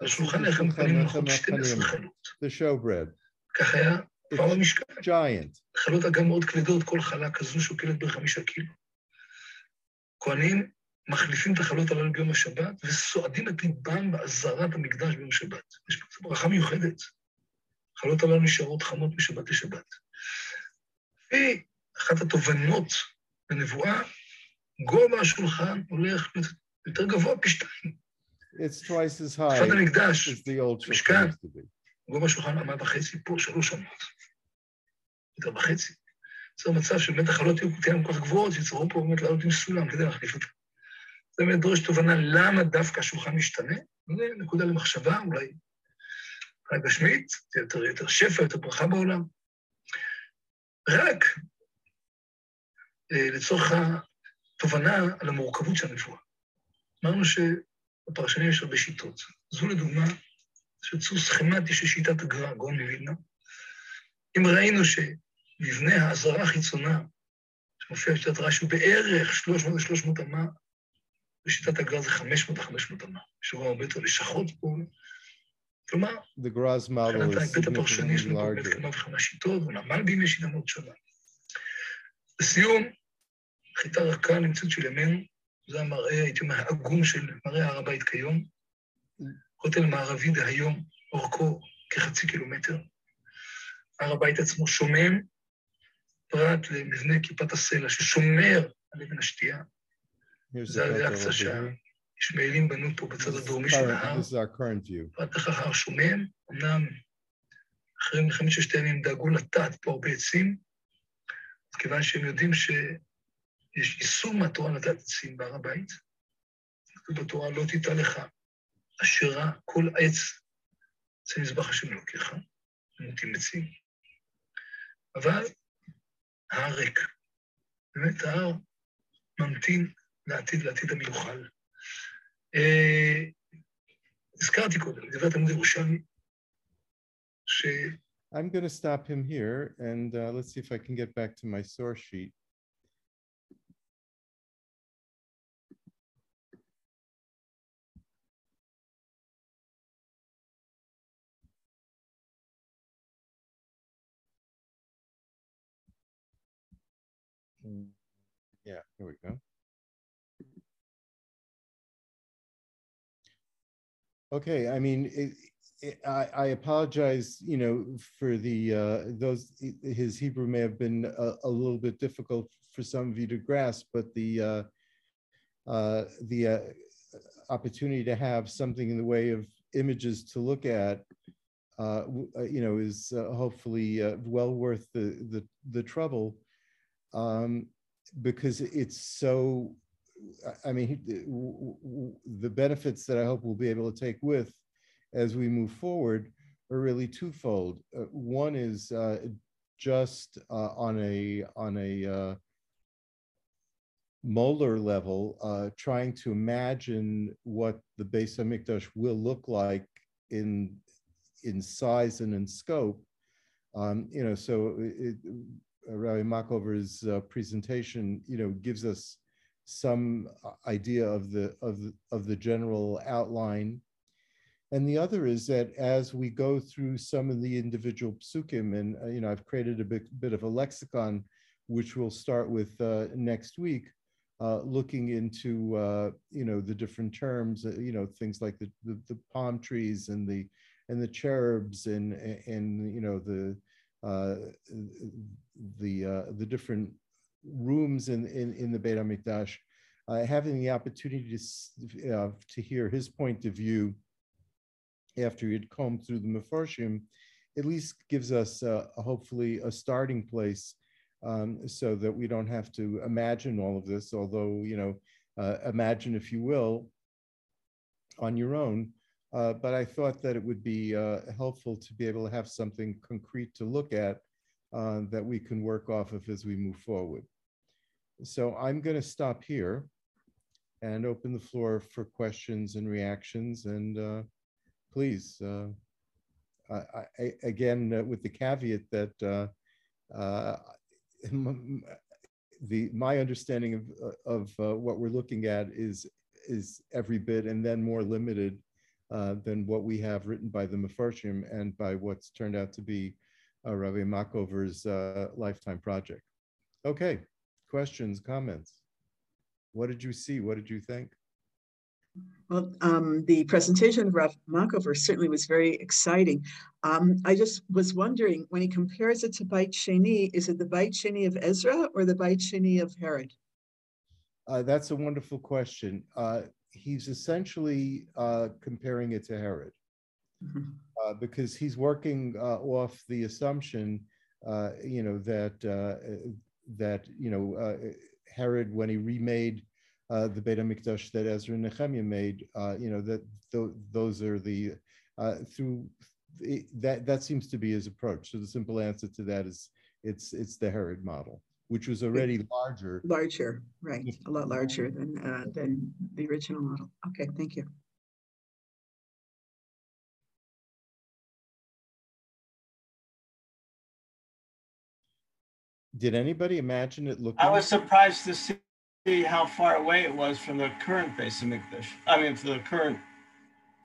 Speaker 5: על שולחן לחם הפנים
Speaker 2: שולחן
Speaker 5: אנחנו
Speaker 2: לחם
Speaker 5: 12
Speaker 2: הפנים.
Speaker 5: חלות.
Speaker 2: The showbread.
Speaker 5: כך היה במשכן.
Speaker 2: giant.
Speaker 5: חלות אגם מאוד כבדות, כל חלה כזו שוקלת בערך חמישה קילו. כהנים מחליפים את החלות הללו ביום השבת וסועדים את ליבם בעזרת המקדש ביום שבת. יש פה ברכה מיוחדת. החלות הללו נשארות חמות משבת לשבת. ואחת התובנות בנבואה, גובה השולחן הולך יותר גבוה פי שתיים.
Speaker 2: It's twice as high as the old
Speaker 5: משכן. גובה השולחן אמה וחצי, פה שלוש אמות. מטר וחצי. זה מצב שבאמת החלות יהיו תהיינה כל כך גבוהות, שיצטרכו פה באמת לעלות עם סולם כדי להחליף אותן. זה באמת דורש תובנה למה דווקא השולחן משתנה. זה נקודה למחשבה, אולי, אולי גשמית, יותר, יותר שפע, יותר ברכה בעולם. רק אה, לצורך התובנה על המורכבות של הנבואה. אמרנו שבפרשנים יש הרבה שיטות. זו לדוגמה של צור סכמטי של שיטת הגר"א, גאון מווילנה. אם ראינו שמבנה האזהרה החיצונה, שמופיע בשיטת רש"י, הוא בערך 300 ל-300 אמה, בשיטת הגר"א זה 500 ל-500 אמה. יש הרבה יותר לשכות פה. כלומר, מבחינת ההיבט הפרשני יש לנו באמת. כמה וכמה שיטות, ולמלבים יש שיטה מאוד שונה. לסיום, חיטה רכה נמצאת של ימינו, זה המראה, הייתי אומר, העגום של מראה הר הבית כיום. כותל מערבי דהיום, אורכו כחצי קילומטר. הר הבית עצמו שומם, פרט למבנה כיפת הסלע ששומר על אבן השתייה. זה הריאקציה. שהישמעאלים בנו פה בצד הדרומי של ההר. פרט לכך ההר שומם, אמנם אחרי מלחמת ששת הימים דאגו לטעת פה הרבה עצים, אז כיוון שהם יודעים שיש איסור מהתורה לטעת עצים בהר הבית, כתוב בתורה לא תיטע לך אשרה כל עץ אצל מזבח השם אלוקיך, מוטים עצים. אבל ההר ריק. באמת ההר ממתין לעתיד, לעתיד המיוחל. אה, הזכרתי קודם, דברי התלמוד ירושלמי, ש...
Speaker 2: I'm going to stop him here and uh, let's see if I can get back to my source sheet. Yeah, here we go. Okay, I mean, it, it, I, I apologize, you know, for the, uh, those, his Hebrew may have been a, a little bit difficult for some of you to grasp, but the, uh, uh, the uh, opportunity to have something in the way of images to look at, uh, uh, you know, is hopefully well worth the, the, the trouble. Um, because it's so, I- mean, the benefits that I hope we'll be able to take with as we move forward are really twofold. Uh, One is uh, just uh, on a, on a uh, molar level, uh, trying to imagine what the Beis Hamikdash will look like in, in size and in scope. Um, you know, so it, Rabbi Makover's uh, presentation, you know, gives us some uh, idea of the of the, of the general outline. And the other is that as we go through some of the individual psukim, and uh, you know, I've created a bit, bit of a lexicon, which we'll start with uh, next week, uh, looking into uh, you know the different terms, uh, you know, things like the, the the palm trees and the and the cherubs and and you know the uh, the uh, the different rooms in in, in the Beit Hamikdash, uh, having the opportunity to uh, to hear his point of view after he had combed through the Mefarshim, at least gives us uh, hopefully a starting place um, so that we don't have to imagine all of this, although, you know, uh, imagine, if you will, on your own. Uh, but I thought that it would be uh, helpful to be able to have something concrete to look at uh, that we can work off of as we move forward. So I'm going to stop here and open the floor for questions and reactions. And uh, please, uh, I, I, again, uh, with the caveat that the my understanding of of what we're looking at is is every bit and then more limited uh, than what we have written by the Mefarshim and by what's turned out to be uh, Rabbi Makover's uh, lifetime project. Okay, questions, comments? What did you see? What did you think?
Speaker 6: Well, um, the presentation of Rav Makover certainly was very exciting. Um, I just was wondering, when he compares it to Beit Sheni, is it the Beit Sheni of Ezra or the Beit Sheni of Herod?
Speaker 2: Uh, that's a wonderful question. Uh, he's essentially uh, comparing it to Herod mm-hmm. Uh, because he's working uh, off the assumption, uh, you know, that that you know Herod, when he remade uh, the Beit Hamikdash that Ezra and Nehemiah made, uh, you know, that th- those are the, uh, through, that, that seems to be his approach. So the simple answer to that is it's, it's the Herod model, which was already larger.
Speaker 6: Larger, right, a lot larger than, uh, than the original model. Okay, thank you.
Speaker 2: Did anybody imagine it looking?
Speaker 8: I was surprised to see see how far away it was from the current Beis Hamikdash. I mean, for the current.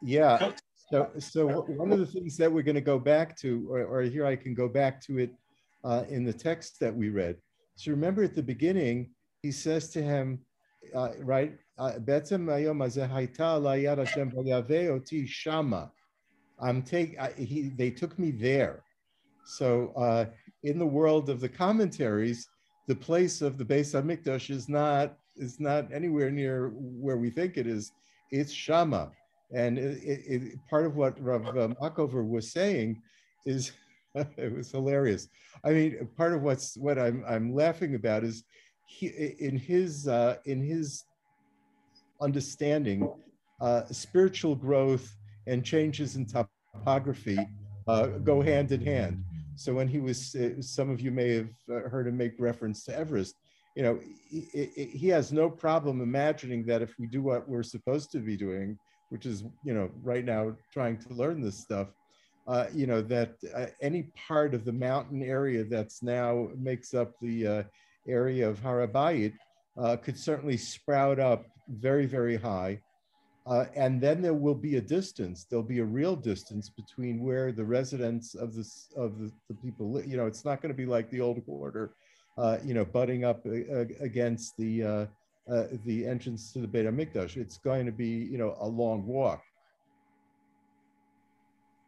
Speaker 2: Yeah. So, so one of the things that we're going to go back to, or, or here I can go back to it uh, in the text that we read. So remember at the beginning, he says to him, uh, right, uh, shama. I'm take. He they took me there. So uh, in the world of the commentaries, the place of the Beis Hamikdash is not is not anywhere near where we think it is. It's Shama, and it, it, it, part of what Rav Makover was saying is <laughs> it was hilarious. I mean, part of what's what I'm I'm laughing about is he in his uh, in his understanding, uh, spiritual growth and changes in topography uh, go hand in hand. So when he was, uh, some of you may have uh, heard him make reference to Everest. You know, he, he, has no problem imagining that if we do what we're supposed to be doing, which is, you know, right now trying to learn this stuff, uh, you know, that uh, any part of the mountain area that's now makes up the uh, area of Har HaBayit uh, could certainly sprout up very, very high uh, and then there will be a distance. There'll be a real distance between where the residents of this of the, the people. You know, it's not going to be like the old quarter, uh, you know, butting up against the the entrance to the Beit Hamikdash. It's going to be, you know, a long walk.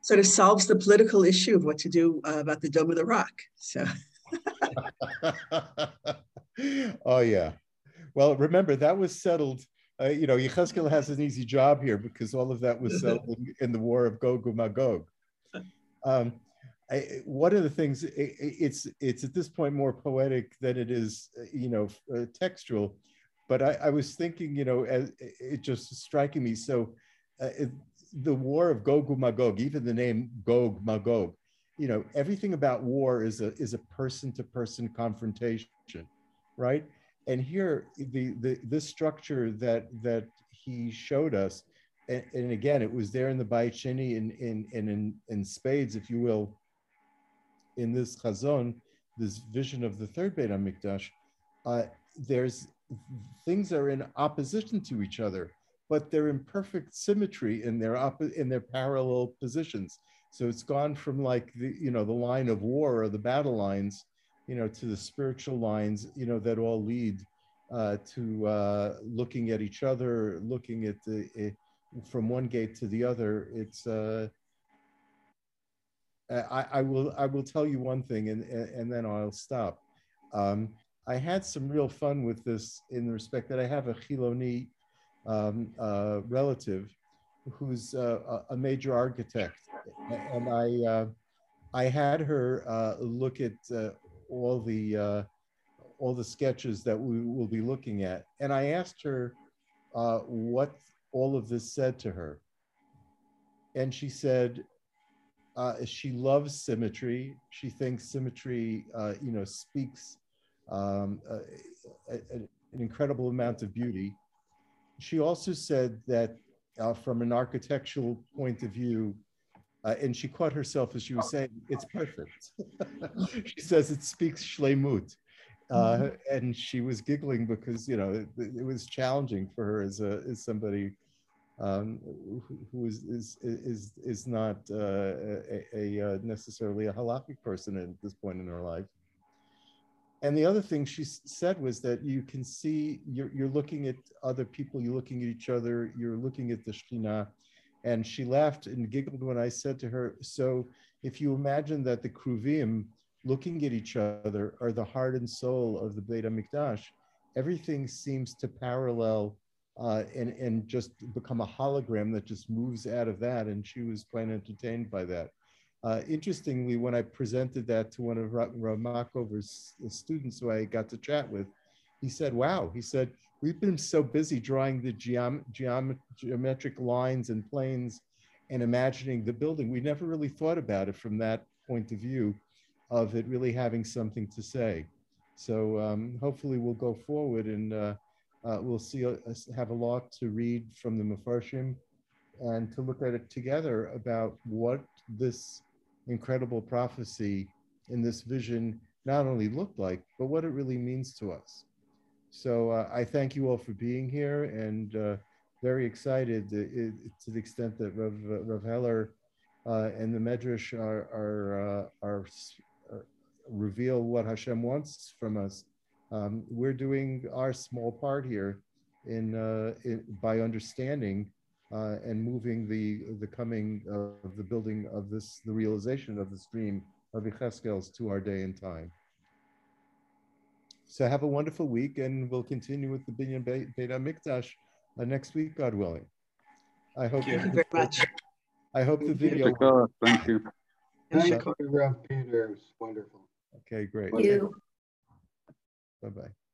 Speaker 6: Sort of solves the political issue of what to do uh, about the Dome of the Rock. So. <laughs>
Speaker 2: oh yeah. Well, remember that was settled uh, you know, Yechezkel has an easy job here because all of that was <laughs> settled in, in, the war of Gog and Magog. <laughs> Um, I, one of the things it, it's it's at this point more poetic than it is, uh, you know, uh, textual. But I, I, was thinking, you know, as, it just striking me. So, uh, it, the war of Gog and Magog, even the name Gog Magog, you know, everything about war is a is a person to person confrontation, right? and here the, the this structure that that he showed us and, and again it was there in the in, in, in, in, in spades if you will in this chazon this vision of the third Beit HaMikdash uh, there's things are in opposition to each other but they're in perfect symmetry in their op- in their parallel positions so it's gone from like the you know the line of war or the battle lines you know, to the spiritual lines, you know, that all lead uh, to uh, looking at each other, looking at the uh, from one gate to the other. It's uh, I, I will I will tell you one thing, and and, and then I'll stop. Um, I had some real fun with this in the respect that I have a Chiloni um, uh, relative who's uh, a major architect, and I uh, I had her uh, look at uh, all the uh, all the sketches that we will be looking at, and I asked her what all of this said to her, and she said she loves symmetry. She thinks symmetry, you know, speaks um, a, a, an incredible amount of beauty. She also said that uh, from an architectural point of view, uh, and she caught herself as she was saying, it's perfect. <laughs> she says it speaks shlemut. Uh, mm-hmm. and she was giggling because you know it, it, was challenging for her as a as somebody um, who is is is is not uh, a, a, a, necessarily a halakhic person at this point in her life and the other thing she said was that you can see you're, you're looking at other people you're looking at each other you're looking at the Shechina and she laughed and giggled when i said to her so if you imagine that the kruvim looking at each other are the heart and soul of the beit hamikdash everything seems to parallel uh, and, and just become a hologram that just moves out of that. And she was quite entertained by that uh, interestingly, when I presented that to one of Rav Makover's students who I got to chat with, he said, wow, he said, we've been so busy drawing the geom geom geometric lines and planes and imagining the building. We never really thought about it from that point of view of it really having something to say. So um, hopefully we'll go forward and uh, uh, we'll see, uh, have a lot to read from the Mefarshim and to look at it together about what this incredible prophecy in this vision not only looked like, but what it really means to us. So uh, I thank you all for being here and uh, very excited to, to, the extent that Rav, Rav Heller uh, and the Medrash are, are, uh, are, are, reveal what Hashem wants from us. Um, we're doing our small part here in, uh, in by understanding uh, and moving the the coming of the building of this, the realization of this dream of Yechezkel's to our day and time. So have a wonderful week, and we'll continue with the Binyan Beit HaMikdash uh, next week, God willing. I hope.
Speaker 6: Thank you very much.
Speaker 2: I hope the video.
Speaker 3: Thank you.
Speaker 1: Thank you, Rev Peter. It was wonderful.
Speaker 2: Okay, great.
Speaker 7: You.
Speaker 2: Bye bye.